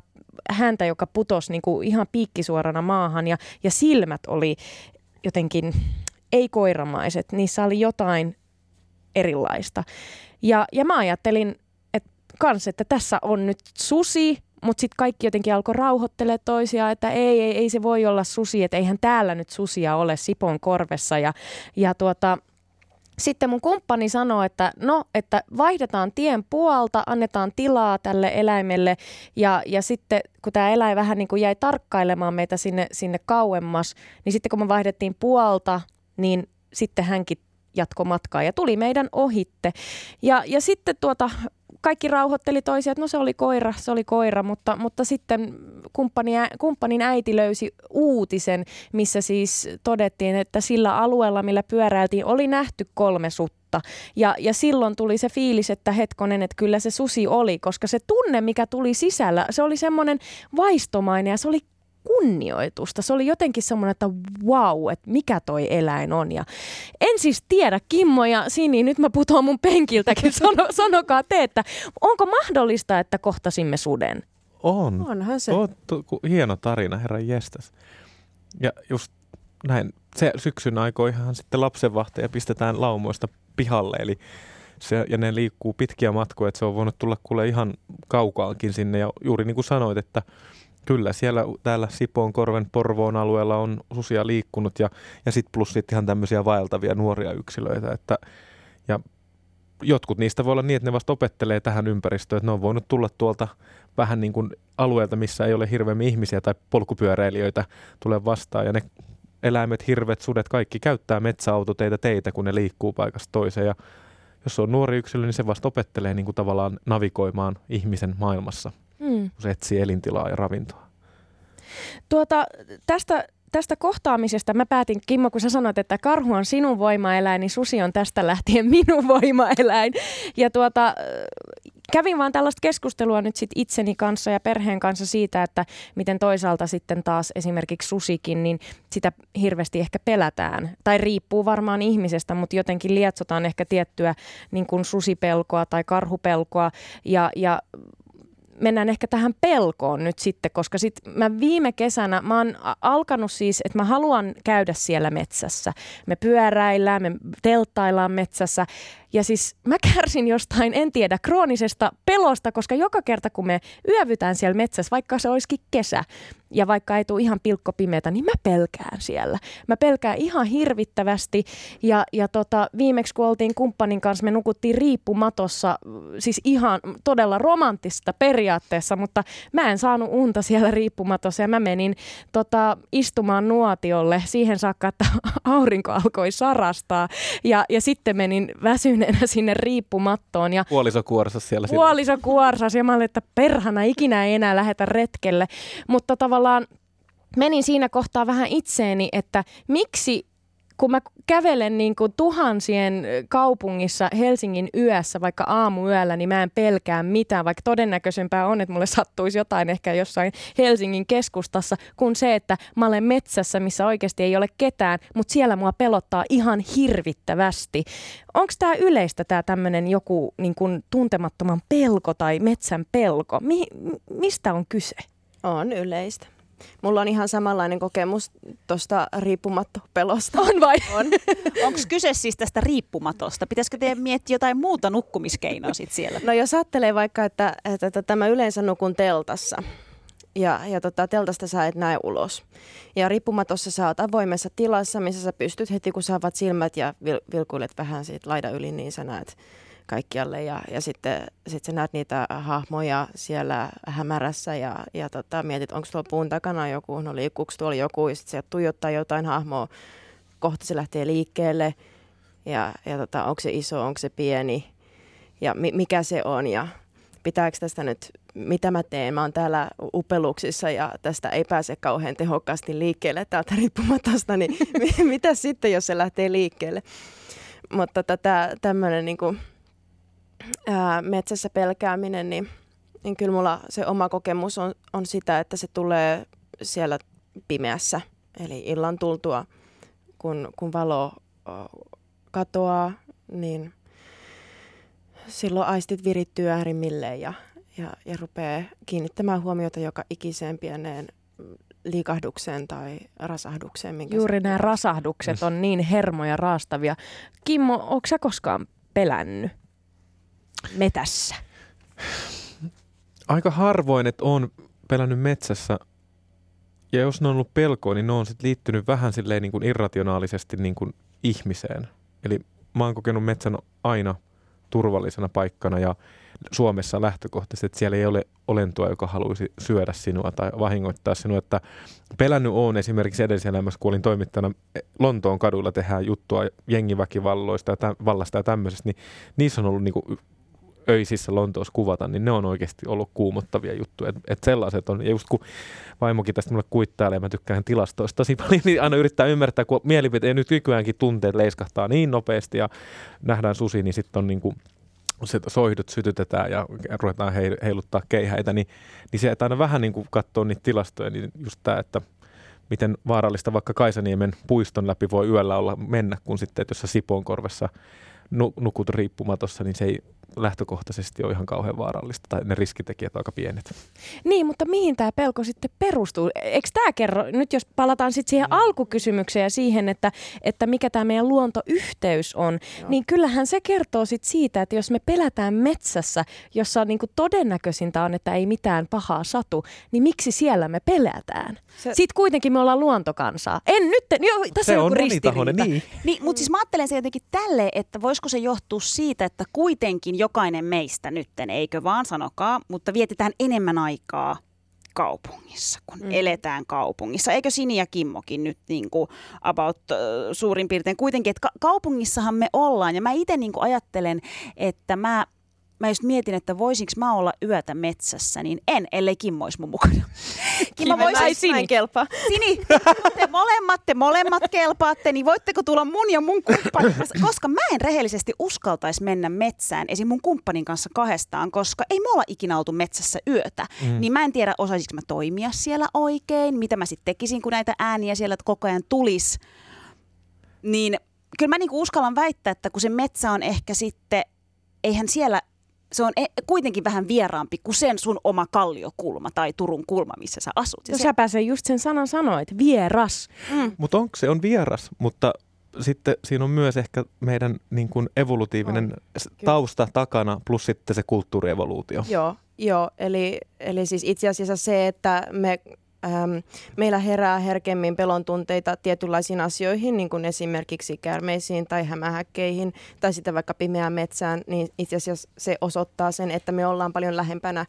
häntä, joka putosi niin ihan piikkisuorana maahan ja, ja silmät oli jotenkin ei koiramaiset, niissä oli jotain erilaista. Ja, ja mä ajattelin että kans, että tässä on nyt susi, mutta sitten kaikki jotenkin alkoi rauhoittele toisiaan, että ei, ei, ei se voi olla susi, että eihän täällä nyt susia ole Sipon korvessa. Ja, ja tuota, sitten mun kumppani sanoi, että no, että vaihdetaan tien puolta, annetaan tilaa tälle eläimelle ja, ja sitten kun tämä eläin vähän niin kuin jäi tarkkailemaan meitä sinne, sinne kauemmas, niin sitten kun me vaihdettiin puolta, niin sitten hänkin jatko matkaa ja tuli meidän ohitte. Ja, ja sitten tuota, kaikki rauhoitteli toisia, että no se oli koira, se oli koira, mutta, mutta sitten kumppani, kumppanin äiti löysi uutisen, missä siis todettiin, että sillä alueella, millä pyöräiltiin, oli nähty kolme sutta. Ja, ja silloin tuli se fiilis, että hetkonen, että kyllä se susi oli, koska se tunne, mikä tuli sisällä, se oli semmoinen vaistomainen ja se oli kunnioitusta. Se oli jotenkin semmoinen, että wow, että mikä toi eläin on. Ja en siis tiedä, Kimmo ja Sini, nyt mä putoan mun penkiltäkin, Sano, sanokaa te, että onko mahdollista, että kohtasimme suden? On. Onhan se. On, hieno tarina, herra jestas. Ja just näin, se syksyn aikoihan sitten lapsenvahteja pistetään laumoista pihalle, eli se, ja ne liikkuu pitkiä matkoja, että se on voinut tulla kuule ihan kaukaankin sinne. Ja juuri niin kuin sanoit, että kyllä siellä täällä Sipoon korven Porvoon alueella on susia liikkunut ja, ja sitten plus sitten ihan tämmöisiä vaeltavia nuoria yksilöitä. Että, ja jotkut niistä voi olla niin, että ne vasta opettelee tähän ympäristöön, että ne on voinut tulla tuolta vähän niin kuin alueelta, missä ei ole hirveämmin ihmisiä tai polkupyöräilijöitä tulee vastaan ja ne eläimet, hirvet, sudet, kaikki käyttää metsäautoteitä teitä, kun ne liikkuu paikasta toiseen ja jos on nuori yksilö, niin se vasta opettelee niin kuin tavallaan navigoimaan ihmisen maailmassa, mm. kun se etsii elintilaa ja ravintoa. Tuota, tästä tästä kohtaamisesta mä päätin, Kimmo, kun sä sanoit, että karhu on sinun voimaeläin, niin susi on tästä lähtien minun voimaeläin. Ja tuota, kävin vaan tällaista keskustelua nyt sit itseni kanssa ja perheen kanssa siitä, että miten toisaalta sitten taas esimerkiksi susikin, niin sitä hirveästi ehkä pelätään. Tai riippuu varmaan ihmisestä, mutta jotenkin lietsotaan ehkä tiettyä niin kuin susipelkoa tai karhupelkoa. Ja, ja mennään ehkä tähän pelkoon nyt sitten, koska sit mä viime kesänä, mä oon alkanut siis, että mä haluan käydä siellä metsässä. Me pyöräillään, me telttaillaan metsässä ja siis mä kärsin jostain, en tiedä, kroonisesta pelosta, koska joka kerta kun me yövytään siellä metsässä, vaikka se olisikin kesä, ja vaikka ei tule ihan pilkko pimeätä, niin mä pelkään siellä. Mä pelkään ihan hirvittävästi ja, ja tota, viimeksi kun oltiin kumppanin kanssa, me nukuttiin riippumatossa, siis ihan todella romanttista periaatteessa, mutta mä en saanut unta siellä riippumatossa ja mä menin tota, istumaan nuotiolle siihen saakka, että aurinko alkoi sarastaa ja, ja sitten menin väsyneenä sinne riippumattoon. Ja puoliso kuorsas siellä. Puoliso kuorsas ja mä olin, että perhana ikinä ei enää lähetä retkelle, mutta tavallaan tavallaan menin siinä kohtaa vähän itseeni, että miksi kun mä kävelen niin kuin tuhansien kaupungissa Helsingin yössä, vaikka aamuyöllä, niin mä en pelkää mitään, vaikka todennäköisempää on, että mulle sattuisi jotain ehkä jossain Helsingin keskustassa, kuin se, että mä olen metsässä, missä oikeasti ei ole ketään, mutta siellä mua pelottaa ihan hirvittävästi. Onko tämä yleistä, tämä tämmöinen joku niin kuin tuntemattoman pelko tai metsän pelko? Mi- mistä on kyse? On yleistä. Mulla on ihan samanlainen kokemus tuosta riippumattopelosta. On vai? On. Onko kyse siis tästä riippumatosta? Pitäisikö teidän miettiä jotain muuta nukkumiskeinoa sit siellä? No jos ajattelee vaikka, että, että, että tämä yleensä nukun teltassa. Ja, ja tota, teltasta sä et näe ulos. Ja riippumatossa sä oot avoimessa tilassa, missä sä pystyt heti kun sä avaat silmät ja vil, vilkuilet vähän siitä laida yli, niin sä näet kaikkialle ja, ja sitten sit sä näet niitä hahmoja siellä hämärässä ja, ja tota, mietit, onko tuolla puun takana joku, no liikkuuko tuolla joku ja sitten se tuijottaa jotain hahmoa, kohta se lähtee liikkeelle ja, ja tota, onko se iso, onko se pieni ja mi, mikä se on ja pitääkö tästä nyt, mitä mä teen, mä oon täällä upeluksissa ja tästä ei pääse kauhean tehokkaasti liikkeelle täältä riippumattomasta, niin mitä sitten, jos se lähtee liikkeelle? Mutta tätä tämmöinen niin kuin, ää, metsässä pelkääminen, niin, niin kyllä mulla se oma kokemus on, on sitä, että se tulee siellä pimeässä. Eli illan tultua, kun, kun valo katoaa, niin silloin aistit virittyy äärimmilleen ja, ja, ja rupeaa kiinnittämään huomiota joka ikiseen pieneen liikahdukseen tai rasahdukseen. Minkä Juuri nämä rasahdukset on niin hermoja raastavia. Kimmo, onko sä koskaan pelännyt? Metässä? Aika harvoin, että on pelännyt metsässä. Ja jos ne on ollut pelkoa, niin ne on sitten liittynyt vähän silleen niin kuin irrationaalisesti niin kuin ihmiseen. Eli mä oon kokenut metsän aina turvallisena paikkana ja Suomessa lähtökohtaisesti, että siellä ei ole olentoa, joka haluaisi syödä sinua tai vahingoittaa sinua. Että pelännyt on esimerkiksi edellisessä elämässä, kun olin toimittajana Lontoon kaduilla tehdään juttua jengiväkivalloista ja tä- vallasta ja tämmöisestä, niin niissä on ollut niin kuin öisissä Lontoossa kuvata, niin ne on oikeasti ollut kuumottavia juttuja. Että et sellaiset on, ja just kun vaimokin tästä mulle kuittailee, ja mä tykkään tilastoista tosi paljon, niin aina yrittää ymmärtää, kun mielipiteet, nyt nykyäänkin tunteet leiskahtaa niin nopeasti ja nähdään susi, niin sitten on niin kuin se soihdut sytytetään ja ruvetaan heiluttaa keihäitä, niin, niin se, että aina vähän niin kuin katsoo niitä tilastoja, niin just tämä, että miten vaarallista vaikka Kaisaniemen puiston läpi voi yöllä olla mennä, kun sitten, että jos sä Sipoonkorvessa nukut riippumatossa, niin se ei lähtökohtaisesti ole ihan kauhean vaarallista tai ne riskitekijät aika pienet. Niin, mutta mihin tämä pelko sitten perustuu? Eikö tämä kerro, nyt jos palataan sitten siihen alkukysymykseen ja siihen, että, että mikä tämä meidän luontoyhteys on, Joo. niin kyllähän se kertoo sitten siitä, että jos me pelätään metsässä, jossa niinku todennäköisintä on, että ei mitään pahaa satu, niin miksi siellä me pelätään? Se... Sitten kuitenkin me ollaan luontokansaa. En nyt, jo, tässä se on, on ristiriita. Niin. niin, mutta siis mä ajattelen se jotenkin tälle, että voisiko se johtua siitä, että kuitenkin jokainen meistä nytten, eikö vaan sanokaa, mutta vietetään enemmän aikaa kaupungissa, kun mm. eletään kaupungissa. Eikö Sini ja Kimmokin nyt niin kuin about uh, suurin piirtein kuitenkin, että ka- kaupungissahan me ollaan. Ja mä itse niin ajattelen, että mä mä just mietin, että voisinko mä olla yötä metsässä, niin en, ellei Kimmo olisi mun mukana. Kimmo voisi Sini. kelpaa. Sini, te molemmat, te molemmat kelpaatte, niin voitteko tulla mun ja mun kumppanin kanssa? Koska mä en rehellisesti uskaltaisi mennä metsään esim. mun kumppanin kanssa kahdestaan, koska ei me olla ikinä oltu metsässä yötä. Mm. Niin mä en tiedä, osaisinko mä toimia siellä oikein, mitä mä sitten tekisin, kun näitä ääniä siellä koko ajan tulisi. Niin kyllä mä niinku uskallan väittää, että kun se metsä on ehkä sitten, eihän siellä se on e- kuitenkin vähän vieraampi kuin sen sun oma kalliokulma tai Turun kulma, missä sä asut. Ja no se... sä pääsee just sen sanan sanoit, vieras. Mm. Mutta onko se on vieras, mutta sitten siinä on myös ehkä meidän niin kuin evolutiivinen on, tausta kyllä. takana plus sitten se kulttuurievoluutio. Joo, joo eli, eli siis itse asiassa se, että me ähm, meillä herää herkemmin pelon tunteita tietynlaisiin asioihin, niin kuin esimerkiksi kärmeisiin tai hämähäkkeihin tai sitten vaikka pimeään metsään, niin itse asiassa se osoittaa sen, että me ollaan paljon lähempänä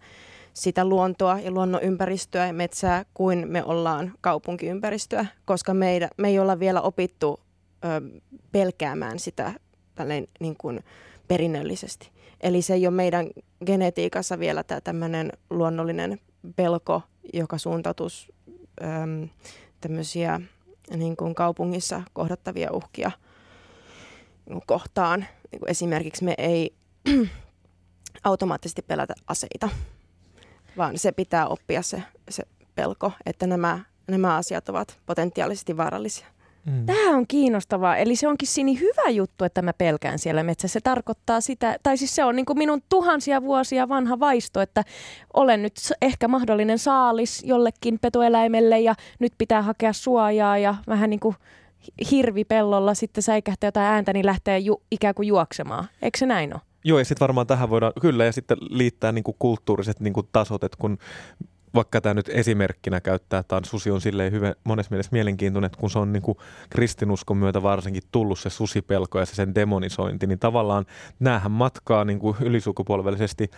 sitä luontoa ja luonnon ympäristöä ja metsää kuin me ollaan kaupunkiympäristöä, koska meidän, me ei olla vielä opittu ö, pelkäämään sitä tälleen niin kuin perinnöllisesti. Eli se ei ole meidän genetiikassa vielä tämä tämmöinen luonnollinen pelko joka suuntautuisi äm, tämmöisiä niin kuin kaupungissa kohdattavia uhkia niin kohtaan. Niin kuin esimerkiksi me ei automaattisesti pelätä aseita, vaan se pitää oppia se, se pelko, että nämä, nämä asiat ovat potentiaalisesti vaarallisia. Mm. Tämä on kiinnostavaa. Eli se onkin Sini hyvä juttu, että mä pelkään siellä metsässä. Se tarkoittaa sitä, tai siis se on niin kuin minun tuhansia vuosia vanha vaisto, että olen nyt ehkä mahdollinen saalis jollekin petoeläimelle ja nyt pitää hakea suojaa ja vähän niin kuin hirvipellolla sitten säikähtää jotain ääntä, niin lähtee ju, ikään kuin juoksemaan. Eikö se näin ole? Joo, ja sitten varmaan tähän voidaan, kyllä, ja sitten liittää niin kuin kulttuuriset niin kuin tasot, että kun vaikka tämä nyt esimerkkinä käyttää, että susi on silleen hyvä, monessa mielessä mielenkiintoinen, että kun se on niin kuin kristinuskon myötä varsinkin tullut se susipelko ja se sen demonisointi, niin tavallaan näähän matkaa niin kuin ylisukupolvellisesti.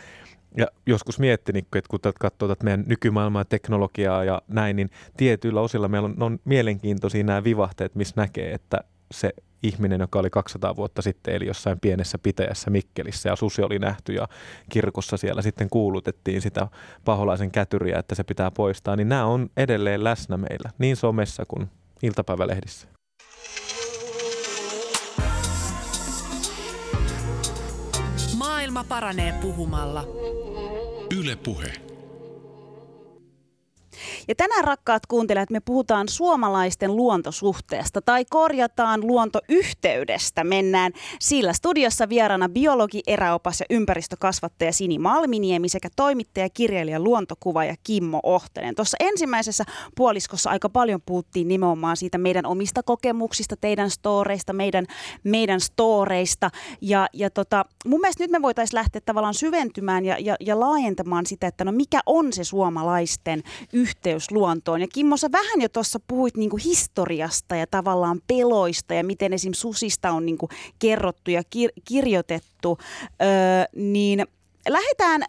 Ja joskus miettinyt, että kun katsoo että meidän nykymaailmaa ja teknologiaa ja näin, niin tietyillä osilla meillä on, on mielenkiintoisia nämä vivahteet, missä näkee, että se ihminen, joka oli 200 vuotta sitten, eli jossain pienessä pitäjässä Mikkelissä, ja susi oli nähty, ja kirkossa siellä sitten kuulutettiin sitä paholaisen kätyriä, että se pitää poistaa, niin nämä on edelleen läsnä meillä, niin somessa kuin iltapäivälehdissä. Maailma paranee puhumalla. Yle Puhe. Ja tänään rakkaat kuuntelijat, me puhutaan suomalaisten luontosuhteesta tai korjataan luontoyhteydestä. Mennään sillä studiossa vieraana biologi, eräopas ja ympäristökasvattaja Sini Malminiemi sekä toimittaja, kirjailija, luontokuva ja Kimmo Ohtenen. Tuossa ensimmäisessä puoliskossa aika paljon puhuttiin nimenomaan siitä meidän omista kokemuksista, teidän storeista, meidän, meidän storeista. Ja, ja tota, mun mielestä nyt me voitaisiin lähteä tavallaan syventymään ja, ja, ja laajentamaan sitä, että no mikä on se suomalaisten yhteys yhteys luontoon. Ja Kimmo, sä vähän jo tuossa puhuit niinku historiasta ja tavallaan peloista ja miten esim. susista on niinku kerrottu ja kir- kirjoitettu. Öö, niin lähdetään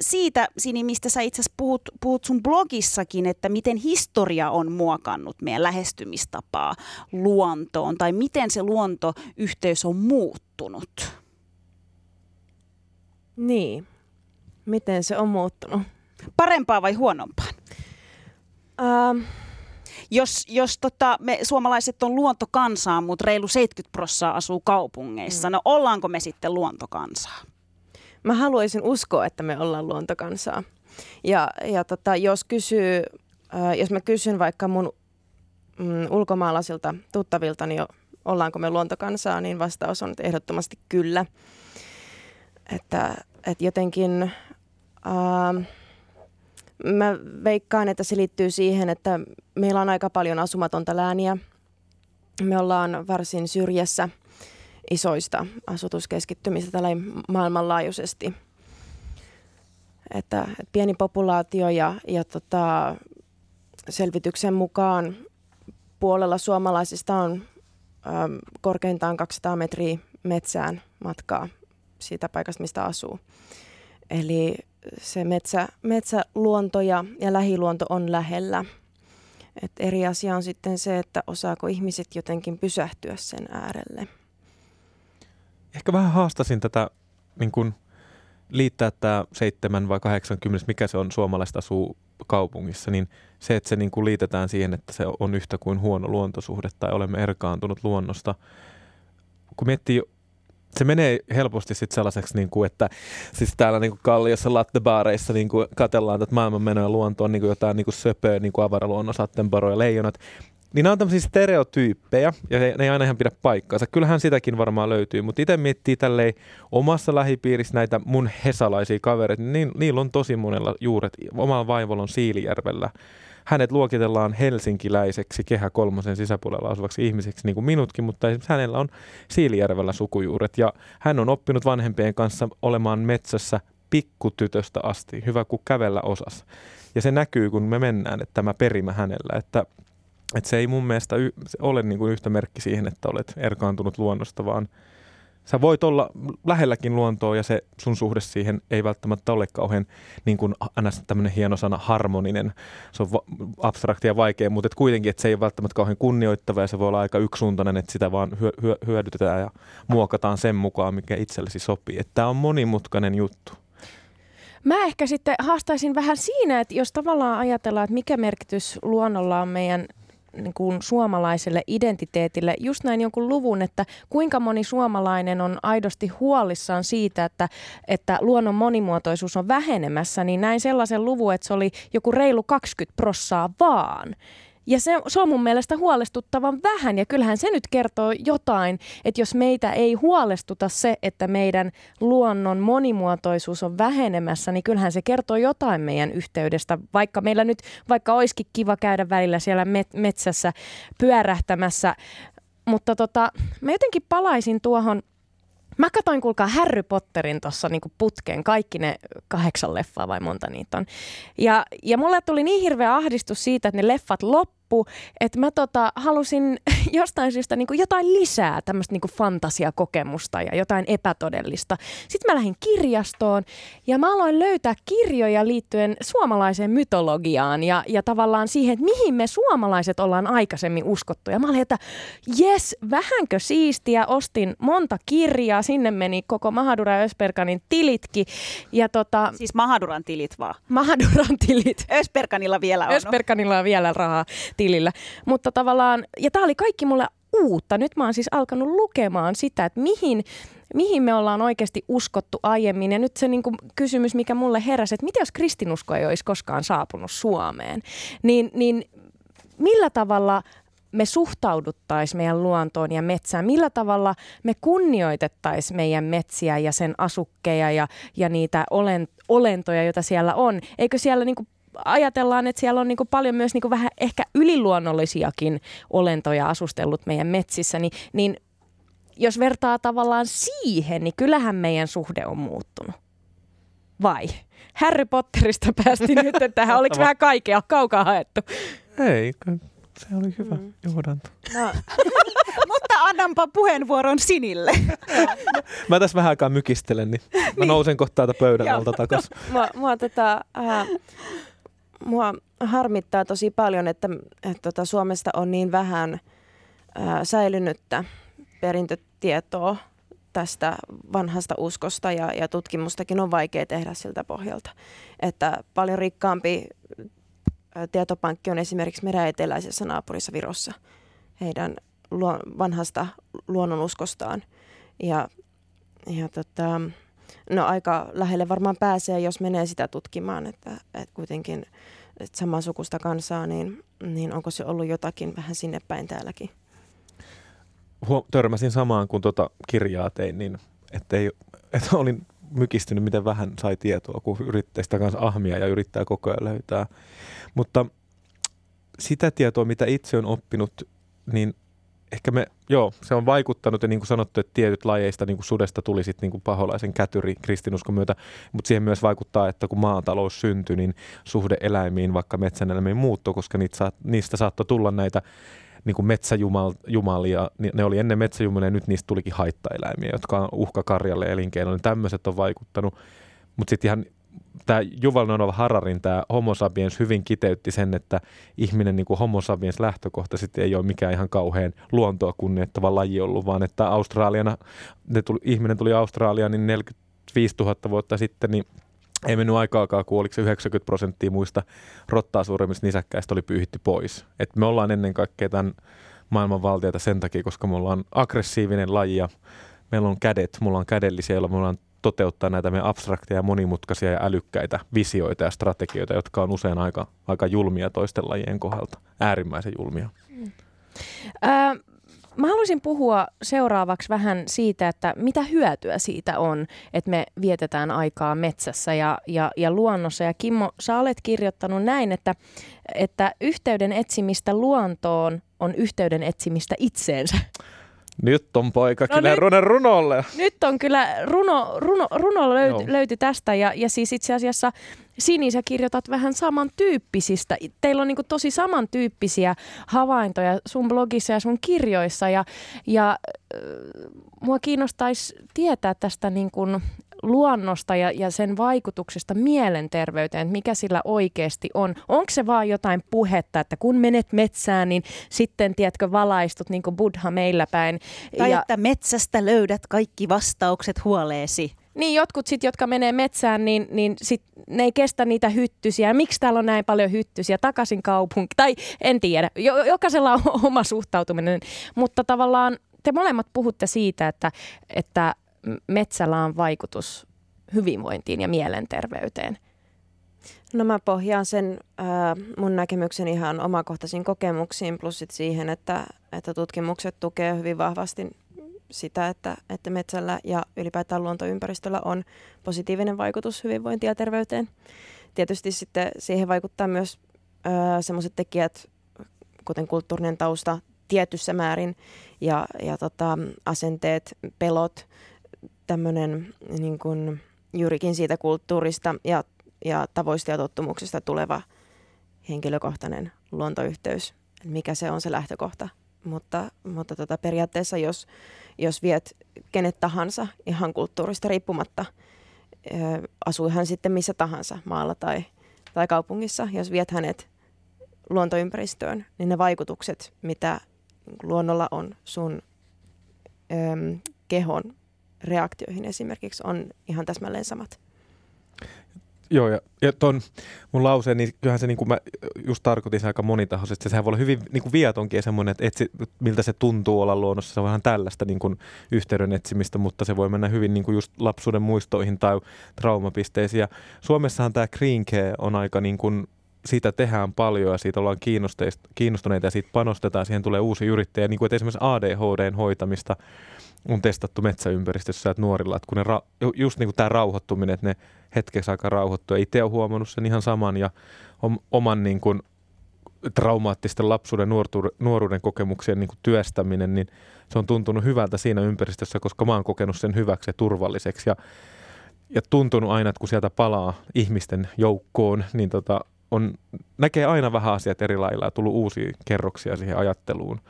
siitä, Sini, mistä sä itse asiassa puhut, puhut sun blogissakin, että miten historia on muokannut meidän lähestymistapaa luontoon tai miten se luontoyhteys on muuttunut. Niin, miten se on muuttunut? Parempaa vai huonompaan? Ähm. Jos, jos tota, me suomalaiset on luontokansaa, mutta reilu 70 prosenttia asuu kaupungeissa, mm. no ollaanko me sitten luontokansaa? Mä haluaisin uskoa, että me ollaan luontokansaa. Ja, ja tota, jos, kysyy, äh, jos mä kysyn vaikka mun mm, ulkomaalaisilta tuttavilta, niin ollaanko me luontokansaa, niin vastaus on ehdottomasti kyllä. että, että jotenkin äh, mä veikkaan, että se liittyy siihen, että meillä on aika paljon asumatonta lääniä. Me ollaan varsin syrjässä isoista asutuskeskittymistä tällä maailmanlaajuisesti. Että, että pieni populaatio ja, ja tota, selvityksen mukaan puolella suomalaisista on äm, korkeintaan 200 metriä metsään matkaa siitä paikasta, mistä asuu. Eli se metsä, metsäluonto ja, ja lähiluonto on lähellä. Et eri asia on sitten se, että osaako ihmiset jotenkin pysähtyä sen äärelle. Ehkä vähän haastasin tätä niin kun liittää tämä 7 vai 80, mikä se on suomalaista asuu kaupungissa, niin se, että se niin kuin liitetään siihen, että se on yhtä kuin huono luontosuhde tai olemme erkaantunut luonnosta. Kun miettii se menee helposti sitten sellaiseksi, niin kuin, että siis täällä niin kuin Kalliossa lattebaareissa niin kuin katellaan tätä maailman menoa luontoon niin kuin jotain niin kuin söpöä, niin kuin avaraluonnon, sattenparo ja leijonat. Niin nämä on tämmöisiä stereotyyppejä, ja ne ei aina ihan pidä paikkaansa. Kyllähän sitäkin varmaan löytyy, mutta itse miettii tälleen omassa lähipiirissä näitä mun hesalaisia kavereita, niin niillä on tosi monella juuret. Oma vaivolla on Siilijärvellä hänet luokitellaan helsinkiläiseksi kehä kolmosen sisäpuolella asuvaksi ihmiseksi, niin kuin minutkin, mutta hänellä on Siilijärvellä sukujuuret ja hän on oppinut vanhempien kanssa olemaan metsässä pikkutytöstä asti, hyvä kuin kävellä osas. Ja se näkyy, kun me mennään, että tämä perimä hänellä, että, että se ei mun mielestä y- ole niin kuin yhtä merkki siihen, että olet erkaantunut luonnosta, vaan – sä voit olla lähelläkin luontoa ja se sun suhde siihen ei välttämättä ole kauhean niin kuin aina tämmöinen hieno sana harmoninen. Se on va- abstraktia ja vaikea, mutta et kuitenkin, että se ei ole välttämättä kauhean kunnioittava ja se voi olla aika yksisuuntainen, että sitä vaan hyö- hyö- hyödytetään ja muokataan sen mukaan, mikä itsellesi sopii. Tämä on monimutkainen juttu. Mä ehkä sitten haastaisin vähän siinä, että jos tavallaan ajatellaan, että mikä merkitys luonnolla on meidän niin kuin suomalaiselle identiteetille just näin jonkun luvun, että kuinka moni suomalainen on aidosti huolissaan siitä, että, että luonnon monimuotoisuus on vähenemässä, niin näin sellaisen luvun, että se oli joku reilu 20 prossaa vaan. Ja se, se on mun mielestä huolestuttavan vähän ja kyllähän se nyt kertoo jotain, että jos meitä ei huolestuta se, että meidän luonnon monimuotoisuus on vähenemässä, niin kyllähän se kertoo jotain meidän yhteydestä, vaikka meillä nyt, vaikka olisikin kiva käydä välillä siellä met- metsässä pyörähtämässä, mutta tota, mä jotenkin palaisin tuohon Mä katsoin, kuulkaa, Harry Potterin tuossa niinku putkeen, kaikki ne kahdeksan leffaa vai monta niitä on. Ja, ja mulle tuli niin hirveä ahdistus siitä, että ne leffat loppu loppu, että mä tota, halusin jostain syystä niin kuin jotain lisää tämmöistä niin fantasiakokemusta ja jotain epätodellista. Sitten mä lähdin kirjastoon ja mä aloin löytää kirjoja liittyen suomalaiseen mytologiaan ja, ja tavallaan siihen, että mihin me suomalaiset ollaan aikaisemmin uskottu. Ja mä olin, että jes, vähänkö siistiä, ostin monta kirjaa, sinne meni koko Mahadura Ösperkanin tilitkin. Ja tota, siis Mahaduran tilit vaan? Mahaduran tilit. Ösperkanilla vielä on. Ösperkanilla on vielä rahaa tilillä. Mutta tavallaan, ja tämä oli kaikki mulle uutta. Nyt mä oon siis alkanut lukemaan sitä, että mihin, mihin me ollaan oikeasti uskottu aiemmin. Ja nyt se niin kuin, kysymys, mikä mulle heräsi, että mitä jos kristinusko ei olisi koskaan saapunut Suomeen, niin, niin millä tavalla me suhtauduttaisiin meidän luontoon ja metsään, millä tavalla me kunnioitettaisiin meidän metsiä ja sen asukkeja ja, ja niitä olentoja, joita siellä on. Eikö siellä niin kuin ajatellaan, että siellä on niin kuin paljon myös niin kuin vähän ehkä yliluonnollisiakin olentoja asustellut meidän metsissä, niin, niin jos vertaa tavallaan siihen, niin kyllähän meidän suhde on muuttunut. Vai? Harry Potterista päästiin nyt tähän. Oliko vähän kaikkea kaukaa haettu? Ei, se oli hyvä mm. johdanto. No. Mutta annanpa puheenvuoron Sinille. mä tässä vähän aikaa mykistelen, niin mä niin. nousen kohta täältä pöydän alta takaisin. mua, mua tota, äh, mua harmittaa tosi paljon, että, että tota Suomesta on niin vähän ää, säilynyttä perintötietoa tästä vanhasta uskosta ja, ja tutkimustakin on vaikea tehdä siltä pohjalta. Että paljon rikkaampi tietopankki on esimerkiksi meidän eteläisessä naapurissa Virossa heidän vanhasta luonnonuskostaan. Ja, ja tota, no aika lähelle varmaan pääsee, jos menee sitä tutkimaan, että, että kuitenkin että samansukusta kansaa, niin, niin onko se ollut jotakin vähän sinne päin täälläkin? Huom- törmäsin samaan, kun tota kirjaa tein, niin että, ei, että olin mykistynyt, miten vähän sai tietoa, kun yrittää sitä kanssa ahmia ja yrittää koko ajan löytää. Mutta sitä tietoa, mitä itse on oppinut, niin ehkä me, joo, se on vaikuttanut ja niin kuin sanottu, että tietyt lajeista niin kuin sudesta tuli sitten niin kuin paholaisen kätyri kristinuskon myötä, mutta siihen myös vaikuttaa, että kun maatalous syntyi, niin suhde eläimiin, vaikka metsän eläimiin muuttui, koska niitä saat, niistä saattoi tulla näitä niin kuin metsäjumalia, ne oli ennen metsäjumalia ja nyt niistä tulikin haittaeläimiä, jotka on uhka karjalle elinkeinolle. Niin tämmöiset on vaikuttanut. Mutta sitten ihan tämä Juval Noah Hararin tämä Homo sapiens hyvin kiteytti sen, että ihminen niin kuin Homo sapiens lähtökohtaisesti ei ole mikään ihan kauhean luontoa kunnioittava laji ollut, vaan että Australiana, ne tuli, ihminen tuli Australiaan niin 45 000 vuotta sitten, niin ei mennyt aikaakaan, kun oliko se 90 prosenttia muista rottaa suuremmista nisäkkäistä oli pyyhitty pois. Et me ollaan ennen kaikkea tämän maailman valtiota sen takia, koska me ollaan aggressiivinen laji ja meillä on kädet, mulla on kädellisiä, joilla me ollaan toteuttaa näitä meidän abstrakteja, monimutkaisia ja älykkäitä visioita ja strategioita, jotka on usein aika, aika julmia toisten lajien kohdalta, äärimmäisen julmia. Mm. Äh, Mä haluaisin puhua seuraavaksi vähän siitä, että mitä hyötyä siitä on, että me vietetään aikaa metsässä ja, ja, ja luonnossa. Ja Kimmo, sä olet kirjoittanut näin, että, että yhteyden etsimistä luontoon on yhteyden etsimistä itseensä. Nyt on poika no kyllä nyt, runo runolle. Nyt on kyllä runo, runo, runo löyty, löyty tästä ja, ja siis itse asiassa Sini, sä kirjoitat vähän samantyyppisistä. Teillä on niin tosi samantyyppisiä havaintoja sun blogissa ja sun kirjoissa ja, ja äh, mua kiinnostaisi tietää tästä niin kuin luonnosta ja, ja sen vaikutuksesta mielenterveyteen, että mikä sillä oikeasti on. Onko se vaan jotain puhetta, että kun menet metsään, niin sitten, tiedätkö, valaistut niin kuin Buddha meillä päin. Tai ja, että metsästä löydät kaikki vastaukset huoleesi. Niin, jotkut sitten, jotka menee metsään, niin, niin sit ne ei kestä niitä hyttysiä. Miksi täällä on näin paljon hyttysiä? Takaisin kaupunki. Tai en tiedä. Jokaisella on oma suhtautuminen. Mutta tavallaan te molemmat puhutte siitä, että, että metsällä on vaikutus hyvinvointiin ja mielenterveyteen? No mä pohjaan sen äh, mun näkemyksen ihan omakohtaisiin kokemuksiin plus sit siihen, että, että tutkimukset tukee hyvin vahvasti sitä, että, että metsällä ja ylipäätään luontoympäristöllä on positiivinen vaikutus hyvinvointiin ja terveyteen. Tietysti sitten siihen vaikuttaa myös äh, sellaiset tekijät, kuten kulttuurinen tausta tietyssä määrin ja, ja tota, asenteet, pelot, tämmöinen niin kuin, juurikin siitä kulttuurista ja, ja tavoista ja tottumuksista tuleva henkilökohtainen luontoyhteys, mikä se on se lähtökohta. Mutta, mutta tota, periaatteessa jos, jos viet kenet tahansa ihan kulttuurista riippumatta, asui hän sitten missä tahansa maalla tai, tai kaupungissa, jos viet hänet luontoympäristöön, niin ne vaikutukset, mitä luonnolla on sun äm, kehon reaktioihin esimerkiksi on ihan täsmälleen samat. Joo, ja, ja ton mun lauseen, niin kyllähän se, niin kuin mä just tarkoitin se aika monitahoisesti, sehän voi olla hyvin niin kuin vietonkin ja semmoinen, että etsi, miltä se tuntuu olla luonnossa, se on vähän tällaista niin kuin yhteyden etsimistä, mutta se voi mennä hyvin niin kuin just lapsuuden muistoihin tai traumapisteisiin. Ja Suomessahan tämä Green Care on aika niin kuin siitä tehdään paljon ja siitä ollaan kiinnostuneita ja siitä panostetaan, siihen tulee uusi yrittäjä, niin kuin että esimerkiksi ADHDn hoitamista on testattu metsäympäristössä että nuorilla, että kun ne ra- just niin kuin tämä rauhoittuminen, että ne hetkeksi aika rauhoittuu. Itse ole huomannut sen ihan saman ja oman niin kuin traumaattisten lapsuuden nuoruuden, nuoruuden kokemuksien niin kuin työstäminen, niin se on tuntunut hyvältä siinä ympäristössä, koska mä oon kokenut sen hyväksi ja turvalliseksi ja, ja tuntunut aina, että kun sieltä palaa ihmisten joukkoon, niin tota, on, näkee aina vähän asiat eri lailla ja tullut uusia kerroksia siihen ajatteluun,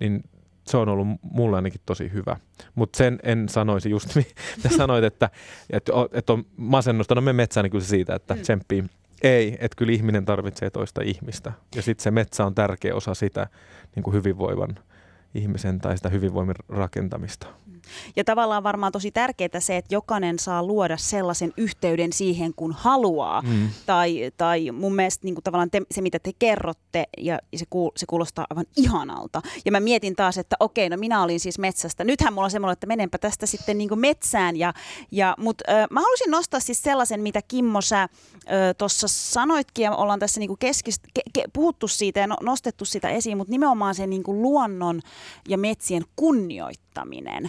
niin se on ollut mulle ainakin tosi hyvä. Mutta sen en sanoisi just, mitä sanoit, että, että, että on masennusta. No me metsään niin kyllä siitä, että mm. tsemppii. Ei, että kyllä ihminen tarvitsee toista ihmistä. Ja sitten se metsä on tärkeä osa sitä niin kuin hyvinvoivan ihmisen tai sitä hyvinvoimin rakentamista. Ja tavallaan varmaan tosi tärkeää se, että jokainen saa luoda sellaisen yhteyden siihen, kun haluaa. Mm. Tai, tai mun mielestä niin kuin tavallaan te, se, mitä te kerrotte, ja se, kuul, se kuulostaa aivan ihanalta. Ja mä mietin taas, että okei, no minä olin siis metsästä. Nythän mulla on semmoinen, että menenpä tästä sitten niin kuin metsään. Ja, ja, Mutta äh, mä halusin nostaa siis sellaisen, mitä Kimmo sä äh, tuossa sanoitkin, ja ollaan tässä niin kuin keskist, ke, ke, puhuttu siitä ja no, nostettu sitä esiin, mutta nimenomaan sen niin kuin luonnon – ja metsien kunnioittaminen.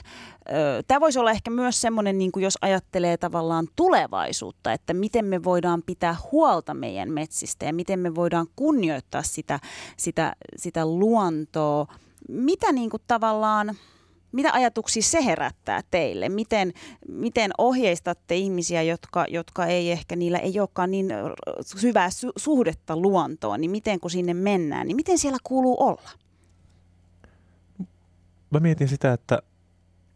Tämä voisi olla ehkä myös semmoinen, niin kuin jos ajattelee tavallaan tulevaisuutta, että miten me voidaan pitää huolta meidän metsistä ja miten me voidaan kunnioittaa sitä, sitä, sitä luontoa. Mitä niin kuin tavallaan mitä ajatuksia se herättää teille? Miten, miten ohjeistatte ihmisiä, jotka, jotka ei ehkä, niillä ei olekaan niin syvää su- suhdetta luontoon, niin miten kun sinne mennään, niin miten siellä kuuluu olla? Mä mietin sitä, että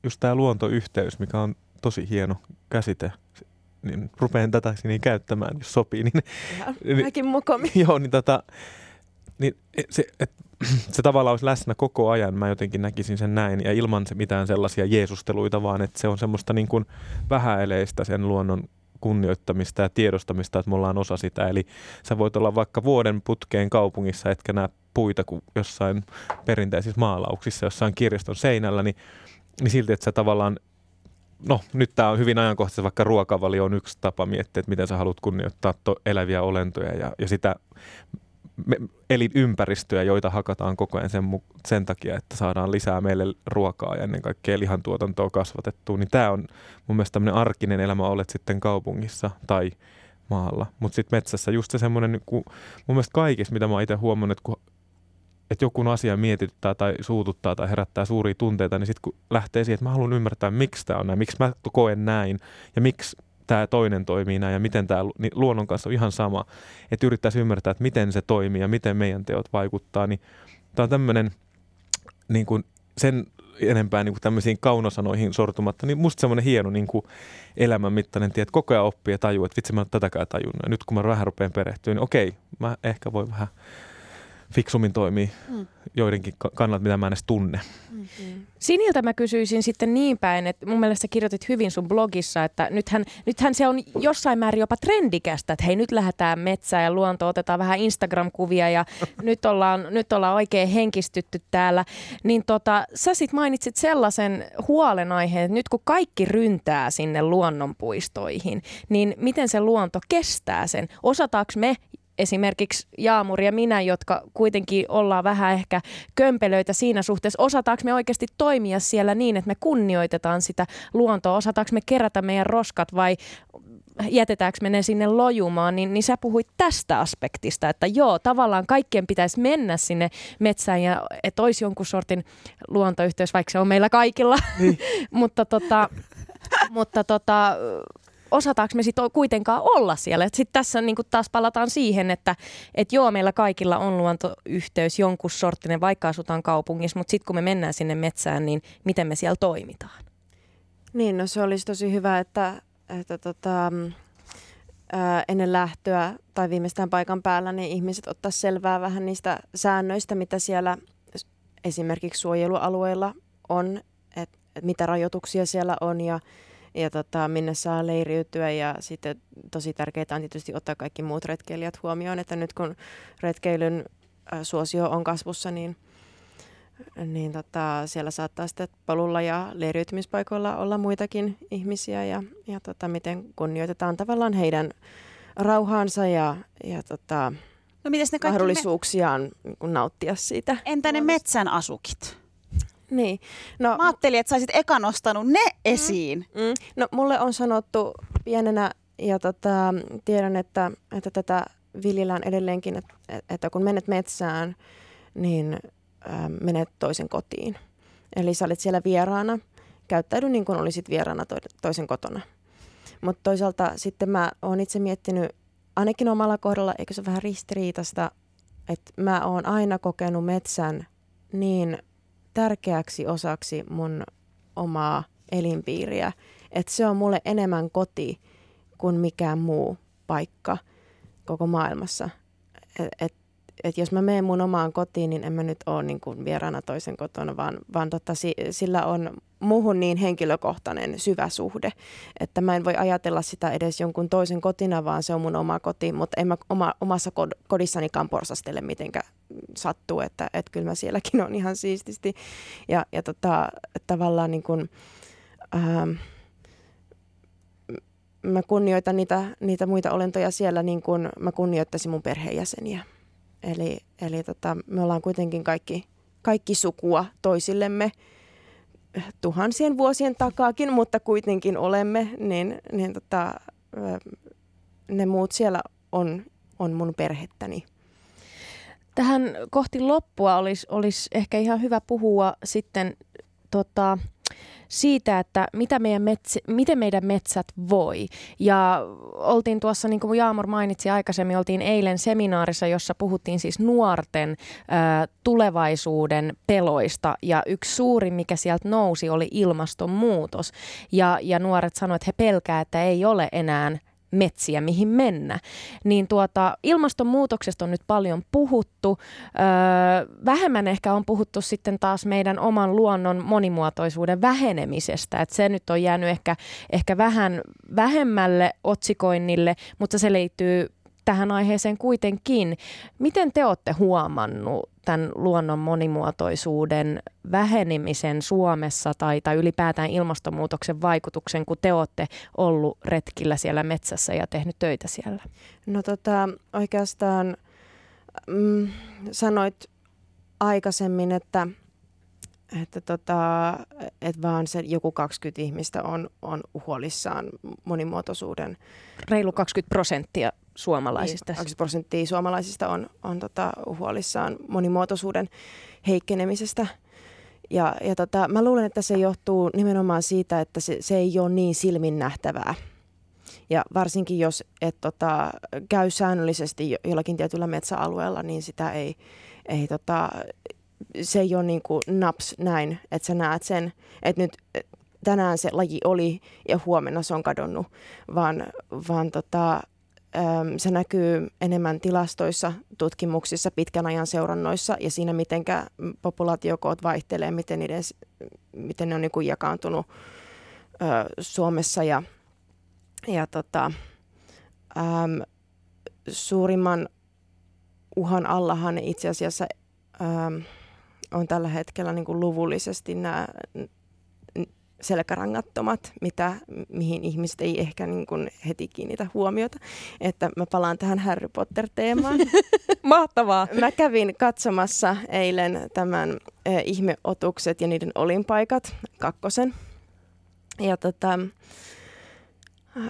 just tämä luontoyhteys, mikä on tosi hieno käsite, niin rupean tätä niin käyttämään, jos sopii. Niin, niin, mäkin mokomi. Joo, niin, tota, niin se, et, se tavallaan olisi läsnä koko ajan, mä jotenkin näkisin sen näin, ja ilman se mitään sellaisia jeesusteluita, vaan että se on semmoista niin kuin vähäeleistä sen luonnon kunnioittamista ja tiedostamista, että me ollaan osa sitä. Eli sä voit olla vaikka vuoden putkeen kaupungissa, etkä näe puita kuin jossain perinteisissä maalauksissa, jossain kirjaston seinällä, niin, niin silti, että sä tavallaan no nyt tämä on hyvin ajankohtaisesti, vaikka ruokavalio on yksi tapa miettiä, että miten sä haluat kunnioittaa to, eläviä olentoja ja, ja sitä elinympäristöjä, joita hakataan koko ajan sen, sen takia, että saadaan lisää meille ruokaa ja ennen kaikkea lihantuotantoa kasvatettua, niin tämä on mun mielestä tämmöinen arkinen elämä, olet sitten kaupungissa tai maalla. Mutta sitten metsässä just se semmoinen, niin mun mielestä kaikissa, mitä mä itse huomannut, että kun että joku asia mietityttää tai suututtaa tai herättää suuria tunteita, niin sitten kun lähtee siihen, että mä haluan ymmärtää, miksi tämä on näin, miksi mä koen näin ja miksi tämä toinen toimii näin ja miten tämä niin luonnon kanssa on ihan sama, että yrittäisi ymmärtää, että miten se toimii ja miten meidän teot vaikuttaa, niin tämä on tämmöinen niin kuin sen enempää niin kuin tämmöisiin kaunosanoihin sortumatta, niin musta semmoinen hieno niin kuin elämän mittainen tie, että koko ajan oppii ja tajuu, että vitsi mä en tätäkään tajunnut. Ja nyt kun mä vähän rupean perehtyä, niin okei, mä ehkä voin vähän fiksummin toimii mm. joidenkin kannalta, mitä mä en edes tunne. Mm-hmm. Siniltä mä kysyisin sitten niin päin, että mun mielestä kirjoitit hyvin sun blogissa, että nythän, nythän se on jossain määrin jopa trendikästä, että hei nyt lähdetään metsään ja luonto, otetaan vähän Instagram-kuvia ja nyt ollaan, nyt ollaan oikein henkistytty täällä. Niin tota, sä sit mainitsit sellaisen huolenaiheen, että nyt kun kaikki ryntää sinne luonnonpuistoihin, niin miten se luonto kestää sen? Osataanko me esimerkiksi Jaamuri ja minä, jotka kuitenkin ollaan vähän ehkä kömpelöitä siinä suhteessa, osataanko me oikeasti toimia siellä niin, että me kunnioitetaan sitä luontoa, osataanko me kerätä meidän roskat vai jätetäänkö me ne sinne lojumaan, niin, niin sä puhuit tästä aspektista, että joo, tavallaan kaikkien pitäisi mennä sinne metsään ja että olisi jonkun sortin luontoyhteys, vaikka se on meillä kaikilla, niin. mutta tota, mutta tota, osataanko me sitten kuitenkaan olla siellä. Sitten tässä niin taas palataan siihen, että et joo, meillä kaikilla on luontoyhteys jonkun sorttinen, vaikka asutaan kaupungissa, mutta sitten kun me mennään sinne metsään, niin miten me siellä toimitaan? Niin, no se olisi tosi hyvä, että, että tota, ää, ennen lähtöä tai viimeistään paikan päällä niin ihmiset ottaa selvää vähän niistä säännöistä, mitä siellä esimerkiksi suojelualueilla on, että et mitä rajoituksia siellä on ja ja tota, minne saa leiriytyä ja sitten tosi tärkeää on tietysti ottaa kaikki muut retkeilijät huomioon, että nyt kun retkeilyn suosio on kasvussa, niin, niin tota, siellä saattaa sitten polulla ja leiriytymispaikoilla olla muitakin ihmisiä ja, ja tota, miten kunnioitetaan tavallaan heidän rauhaansa ja, ja tota, no, ne mahdollisuuksiaan me... nauttia siitä. Entä ne metsän asukit? Niin. No, Mä ajattelin, että saisit eka nostanut ne mm. esiin. Mm. No mulle on sanottu pienenä, ja tota, tiedän, että, että tätä viljellään edelleenkin, että, että kun menet metsään, niin äh, menet toisen kotiin. Eli sä olet siellä vieraana, käyttäydy niin kuin olisit vieraana to- toisen kotona. Mutta toisaalta sitten mä oon itse miettinyt, ainakin omalla kohdalla, eikö se vähän ristiriitasta, että mä oon aina kokenut metsän niin tärkeäksi osaksi mun omaa elinpiiriä. Että se on mulle enemmän koti kuin mikään muu paikka koko maailmassa. Et, et, et jos mä menen mun omaan kotiin, niin en mä nyt ole niin kuin vieraana toisen kotona, vaan, vaan totta, sillä on muuhun niin henkilökohtainen syvä suhde, että mä en voi ajatella sitä edes jonkun toisen kotina, vaan se on mun oma koti, mutta en mä oma, omassa kodissanikaan porsastele mitenkä sattuu, että, että kyllä mä sielläkin on ihan siististi. Ja, ja tota, tavallaan niin kuin, ähm, mä kunnioitan niitä, niitä muita olentoja siellä niin kuin mä kunnioittaisin mun perheenjäseniä. Eli, eli tota, me ollaan kuitenkin kaikki, kaikki sukua toisillemme tuhansien vuosien takaakin, mutta kuitenkin olemme, niin, niin tota, ne muut siellä on, on mun perhettäni. Tähän kohti loppua olisi, olisi ehkä ihan hyvä puhua sitten tota, siitä, että mitä meidän metsä, miten meidän metsät voi. Ja oltiin tuossa, niin kuin Jaamor mainitsi aikaisemmin, oltiin eilen seminaarissa, jossa puhuttiin siis nuorten ä, tulevaisuuden peloista. Ja yksi suuri, mikä sieltä nousi, oli ilmastonmuutos. Ja, ja nuoret sanoivat, että he pelkää, että ei ole enää metsiä, mihin mennä. Niin tuota, ilmastonmuutoksesta on nyt paljon puhuttu. Öö, vähemmän ehkä on puhuttu sitten taas meidän oman luonnon monimuotoisuuden vähenemisestä. Et se nyt on jäänyt ehkä, ehkä vähän vähemmälle otsikoinnille, mutta se liittyy tähän aiheeseen kuitenkin. Miten te olette huomannut tämän luonnon monimuotoisuuden vähenemisen Suomessa tai, tai ylipäätään ilmastonmuutoksen vaikutuksen, kun te olette ollut retkillä siellä metsässä ja tehnyt töitä siellä? No tota, oikeastaan mm, sanoit aikaisemmin, että että tota, et vaan se joku 20 ihmistä on, on huolissaan monimuotoisuuden. Reilu 20 prosenttia suomalaisista. Niin, 20 prosenttia suomalaisista on, on tota, huolissaan monimuotoisuuden heikkenemisestä. Ja, ja tota, mä luulen, että se johtuu nimenomaan siitä, että se, se ei ole niin silmin nähtävää. Ja varsinkin jos et tota, käy säännöllisesti jollakin tietyllä metsäalueella, niin sitä ei, ei tota, se ei ole niin kuin naps näin, että sä näet sen, että nyt tänään se laji oli ja huomenna se on kadonnut, vaan, vaan tota, se näkyy enemmän tilastoissa, tutkimuksissa, pitkän ajan seurannoissa ja siinä, miten populaatiokoot vaihtelee, miten, niiden, miten ne on niin kuin jakaantunut Suomessa. Ja, ja tota, äm, suurimman uhan allahan itse asiassa äm, on tällä hetkellä niin kuin luvullisesti nämä selkärangattomat, mitä, mihin ihmiset ei ehkä niin kuin heti kiinnitä huomiota. Että mä palaan tähän Harry Potter-teemaan. Mahtavaa! Mä kävin katsomassa eilen tämän äh, ihmeotukset ja niiden olinpaikat, kakkosen. Ja tota, äh,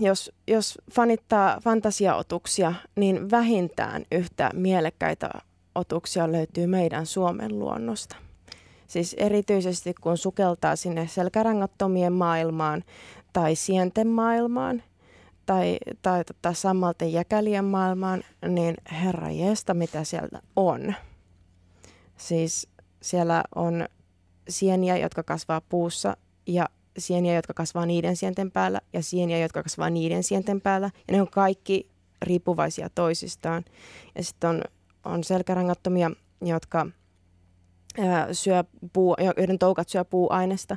jos, jos fanittaa fantasiaotuksia, niin vähintään yhtä mielekkäitä otuksia löytyy meidän Suomen luonnosta. Siis erityisesti kun sukeltaa sinne selkärangattomien maailmaan tai sienten maailmaan tai, tai tota sammalten jäkälien maailmaan, niin herra jesta, mitä sieltä on. Siis siellä on sieniä, jotka kasvaa puussa ja sieniä, jotka kasvaa niiden sienten päällä ja sieniä, jotka kasvaa niiden sienten päällä. Ja ne on kaikki riippuvaisia toisistaan. Ja sitten on, on selkärangattomia, jotka syö puu, joiden toukat syö puuainesta.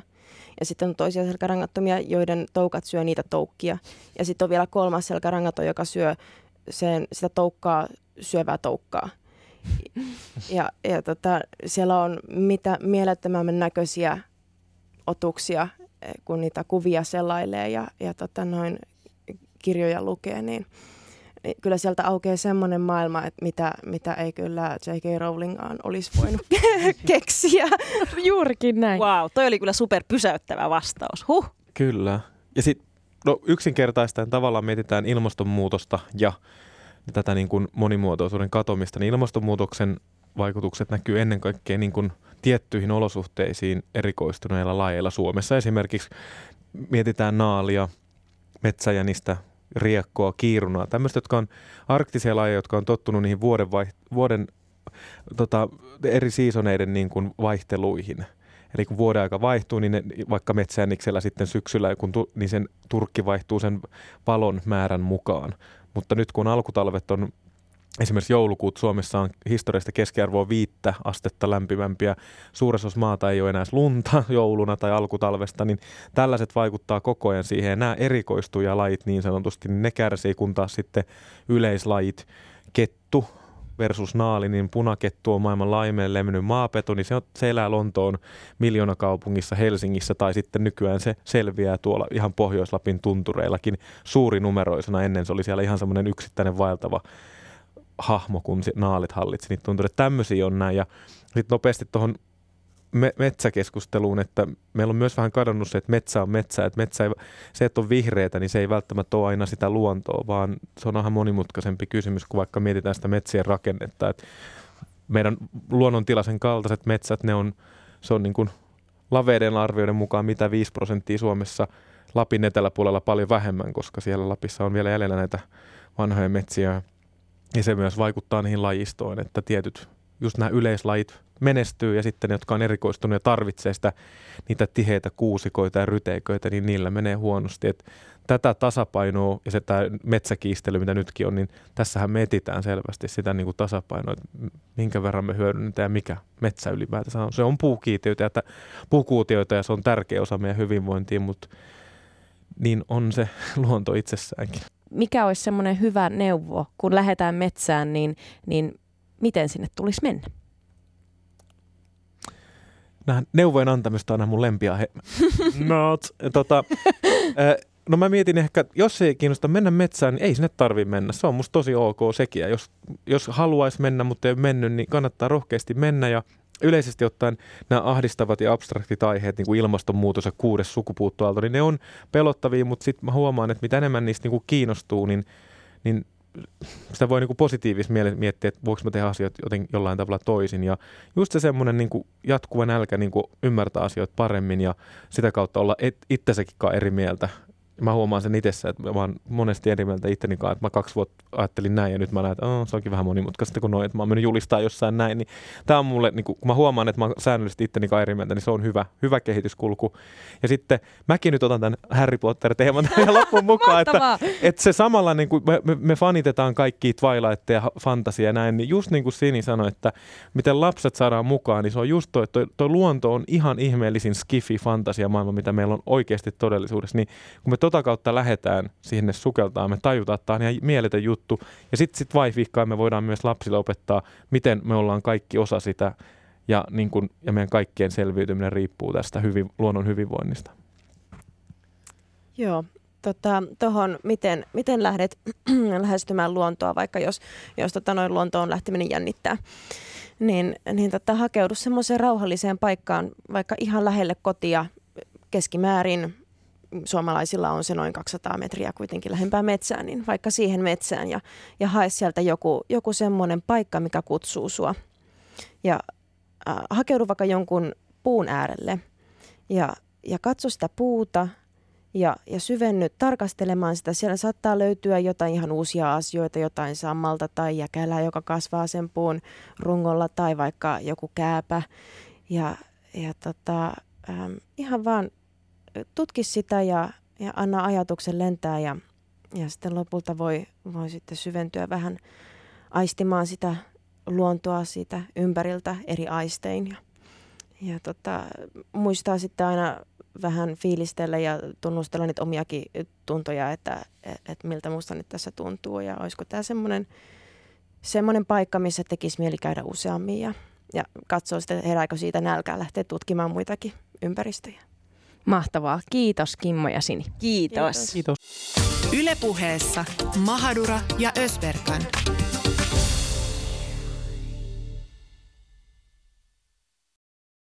Ja sitten on toisia selkärangattomia, joiden toukat syö niitä toukkia. Ja sitten on vielä kolmas selkärangaton, joka syö sen, sitä toukkaa syövää toukkaa. Ja, ja tota, siellä on mitä mielettömämmän näköisiä otuksia, kun niitä kuvia selailee ja, ja tota, noin kirjoja lukee, niin kyllä sieltä aukeaa semmoinen maailma, että mitä, mitä ei kyllä J.K. Rowlingaan olisi voinut keksiä. Juurikin näin. Wow, toi oli kyllä super pysäyttävä vastaus. Huh. Kyllä. Ja sitten no, yksinkertaistaan tavallaan mietitään ilmastonmuutosta ja tätä niin kuin monimuotoisuuden katomista, niin ilmastonmuutoksen vaikutukset näkyy ennen kaikkea niin kuin tiettyihin olosuhteisiin erikoistuneilla lajeilla. Suomessa esimerkiksi mietitään naalia, metsäjänistä, riekkoa, kiirunaa, tämmöistä, jotka on arktisia lajeja, jotka on tottunut niihin vuoden, vai, vuoden tota, eri siisoneiden niin kuin vaihteluihin. Eli kun vuoden aika vaihtuu, niin ne, vaikka metsäänniksellä sitten syksyllä, kun tu, niin sen turkki vaihtuu sen valon määrän mukaan. Mutta nyt kun alkutalvet on Esimerkiksi joulukuut Suomessa on historiasta keskiarvoa viittä astetta lämpimämpiä. Suuressa osassa maata ei ole enää lunta jouluna tai alkutalvesta, niin tällaiset vaikuttaa koko ajan siihen. Ja nämä erikoistuja lajit niin sanotusti, niin ne kärsii, kun taas sitten yleislajit, kettu versus naali, niin punakettu on maailman laimeen levinnyt maapeto, niin se, on, se elää Lontoon miljoonakaupungissa Helsingissä tai sitten nykyään se selviää tuolla ihan Pohjois-Lapin tuntureillakin suurinumeroisena. Ennen se oli siellä ihan semmoinen yksittäinen vaeltava hahmo, kun naalit hallitsi. Niin tuntuu, että tämmöisiä on näin. Ja sitten nopeasti tuohon me, metsäkeskusteluun, että meillä on myös vähän kadonnut se, että metsä on metsä. Että metsä ei, se, että on vihreätä, niin se ei välttämättä ole aina sitä luontoa, vaan se on ihan monimutkaisempi kysymys, kun vaikka mietitään sitä metsien rakennetta. Että meidän luonnontilaisen kaltaiset metsät, ne on, se on niin kuin laveiden arvioiden mukaan mitä 5 prosenttia Suomessa, Lapin eteläpuolella paljon vähemmän, koska siellä Lapissa on vielä jäljellä näitä vanhoja metsiä. Ja se myös vaikuttaa niihin lajistoon, että tietyt, just nämä yleislajit menestyy ja sitten ne, jotka on erikoistunut ja tarvitsee sitä, niitä tiheitä kuusikoita ja ryteiköitä, niin niillä menee huonosti. Et tätä tasapainoa ja se tämä metsäkiistely, mitä nytkin on, niin tässähän me etitään selvästi sitä niin kuin tasapainoa, että minkä verran me hyödynnetään ja mikä metsä ylipäätänsä on. Se on puukiitiöitä, että, puukuutioita ja se on tärkeä osa meidän hyvinvointia, mutta niin on se luonto itsessäänkin. Mikä olisi semmoinen hyvä neuvo, kun lähdetään metsään, niin, niin miten sinne tulisi mennä? Nämä neuvojen antamista on aina mun lempiaihe. Not. Tota, no mä mietin ehkä, jos ei kiinnosta mennä metsään, niin ei sinne tarvi mennä. Se on musta tosi ok sekin. Ja jos, jos haluaisi mennä, mutta ei ole mennyt, niin kannattaa rohkeasti mennä. Ja yleisesti ottaen nämä ahdistavat ja abstraktit aiheet, niin kuin ilmastonmuutos ja kuudes sukupuuttoaalto, niin ne on pelottavia, mutta sitten mä huomaan, että mitä enemmän niistä niin kuin kiinnostuu, niin, niin sitä voi niin positiivisesti miettiä, että voiko mä tehdä asioita joten jollain tavalla toisin. Ja just se semmoinen niin jatkuva nälkä niin ymmärtää asioita paremmin ja sitä kautta olla et, itsesäkin eri mieltä mä huomaan sen itsessä, että mä oon monesti eri mieltä itteni kanssa, että mä kaksi vuotta ajattelin näin ja nyt mä näen, että oh, se onkin vähän monimutkaista kuin noin, että mä oon mennyt julistaa jossain näin, niin tämä on mulle, niin kun mä huomaan, että mä oon säännöllisesti itteni kanssa eri mieltä, niin se on hyvä, hyvä kehityskulku. Ja sitten mäkin nyt otan tämän Harry Potter-teeman tähän loppuun mukaan, että, että se samalla, niin kuin me, me, me fanitetaan kaikki Twilight ja fantasia ja näin, niin just niin kuin Sini sanoi, että miten lapset saadaan mukaan, niin se on just toi, että toi, toi luonto on ihan ihmeellisin skifi fantasia maailma, mitä meillä on oikeasti todellisuudessa, niin kun me tota kautta lähdetään sinne sukeltaa, me tajutaan, että tämä on ihan mieletön juttu. Ja sitten sit vaihvihkaan me voidaan myös lapsille opettaa, miten me ollaan kaikki osa sitä ja, niin kun, ja meidän kaikkien selviytyminen riippuu tästä hyvin, luonnon hyvinvoinnista. Joo, tota, miten, miten lähdet lähestymään luontoa, vaikka jos, jos tota, noin luontoon lähteminen jännittää, niin, niin tota, hakeudu semmoiseen rauhalliseen paikkaan, vaikka ihan lähelle kotia keskimäärin suomalaisilla on se noin 200 metriä kuitenkin lähempää metsään, niin vaikka siihen metsään ja, ja hae sieltä joku, joku semmoinen paikka, mikä kutsuu sua. Ja äh, hakeudu vaikka jonkun puun äärelle ja, ja katso sitä puuta ja, ja syvenny tarkastelemaan sitä. Siellä saattaa löytyä jotain ihan uusia asioita, jotain sammalta tai jäkälää, joka kasvaa sen puun rungolla tai vaikka joku kääpä. Ja, ja tota, ähm, ihan vaan tutki sitä ja, ja anna ajatuksen lentää ja, ja sitten lopulta voi, voi sitten syventyä vähän aistimaan sitä luontoa siitä ympäriltä eri aistein. Ja, ja tota, muistaa sitten aina vähän fiilistellä ja tunnustella niitä omiakin tuntoja, että, että miltä musta nyt tässä tuntuu ja olisiko tämä semmoinen semmoinen paikka, missä tekisi mieli käydä useammin ja, ja katsoa sitten, herääkö siitä nälkää lähteä tutkimaan muitakin ympäristöjä. Mahtavaa. Kiitos Kimmo ja Sini. Kiitos. Kiitos. Ylepuheessa Mahadura ja Ösberkan.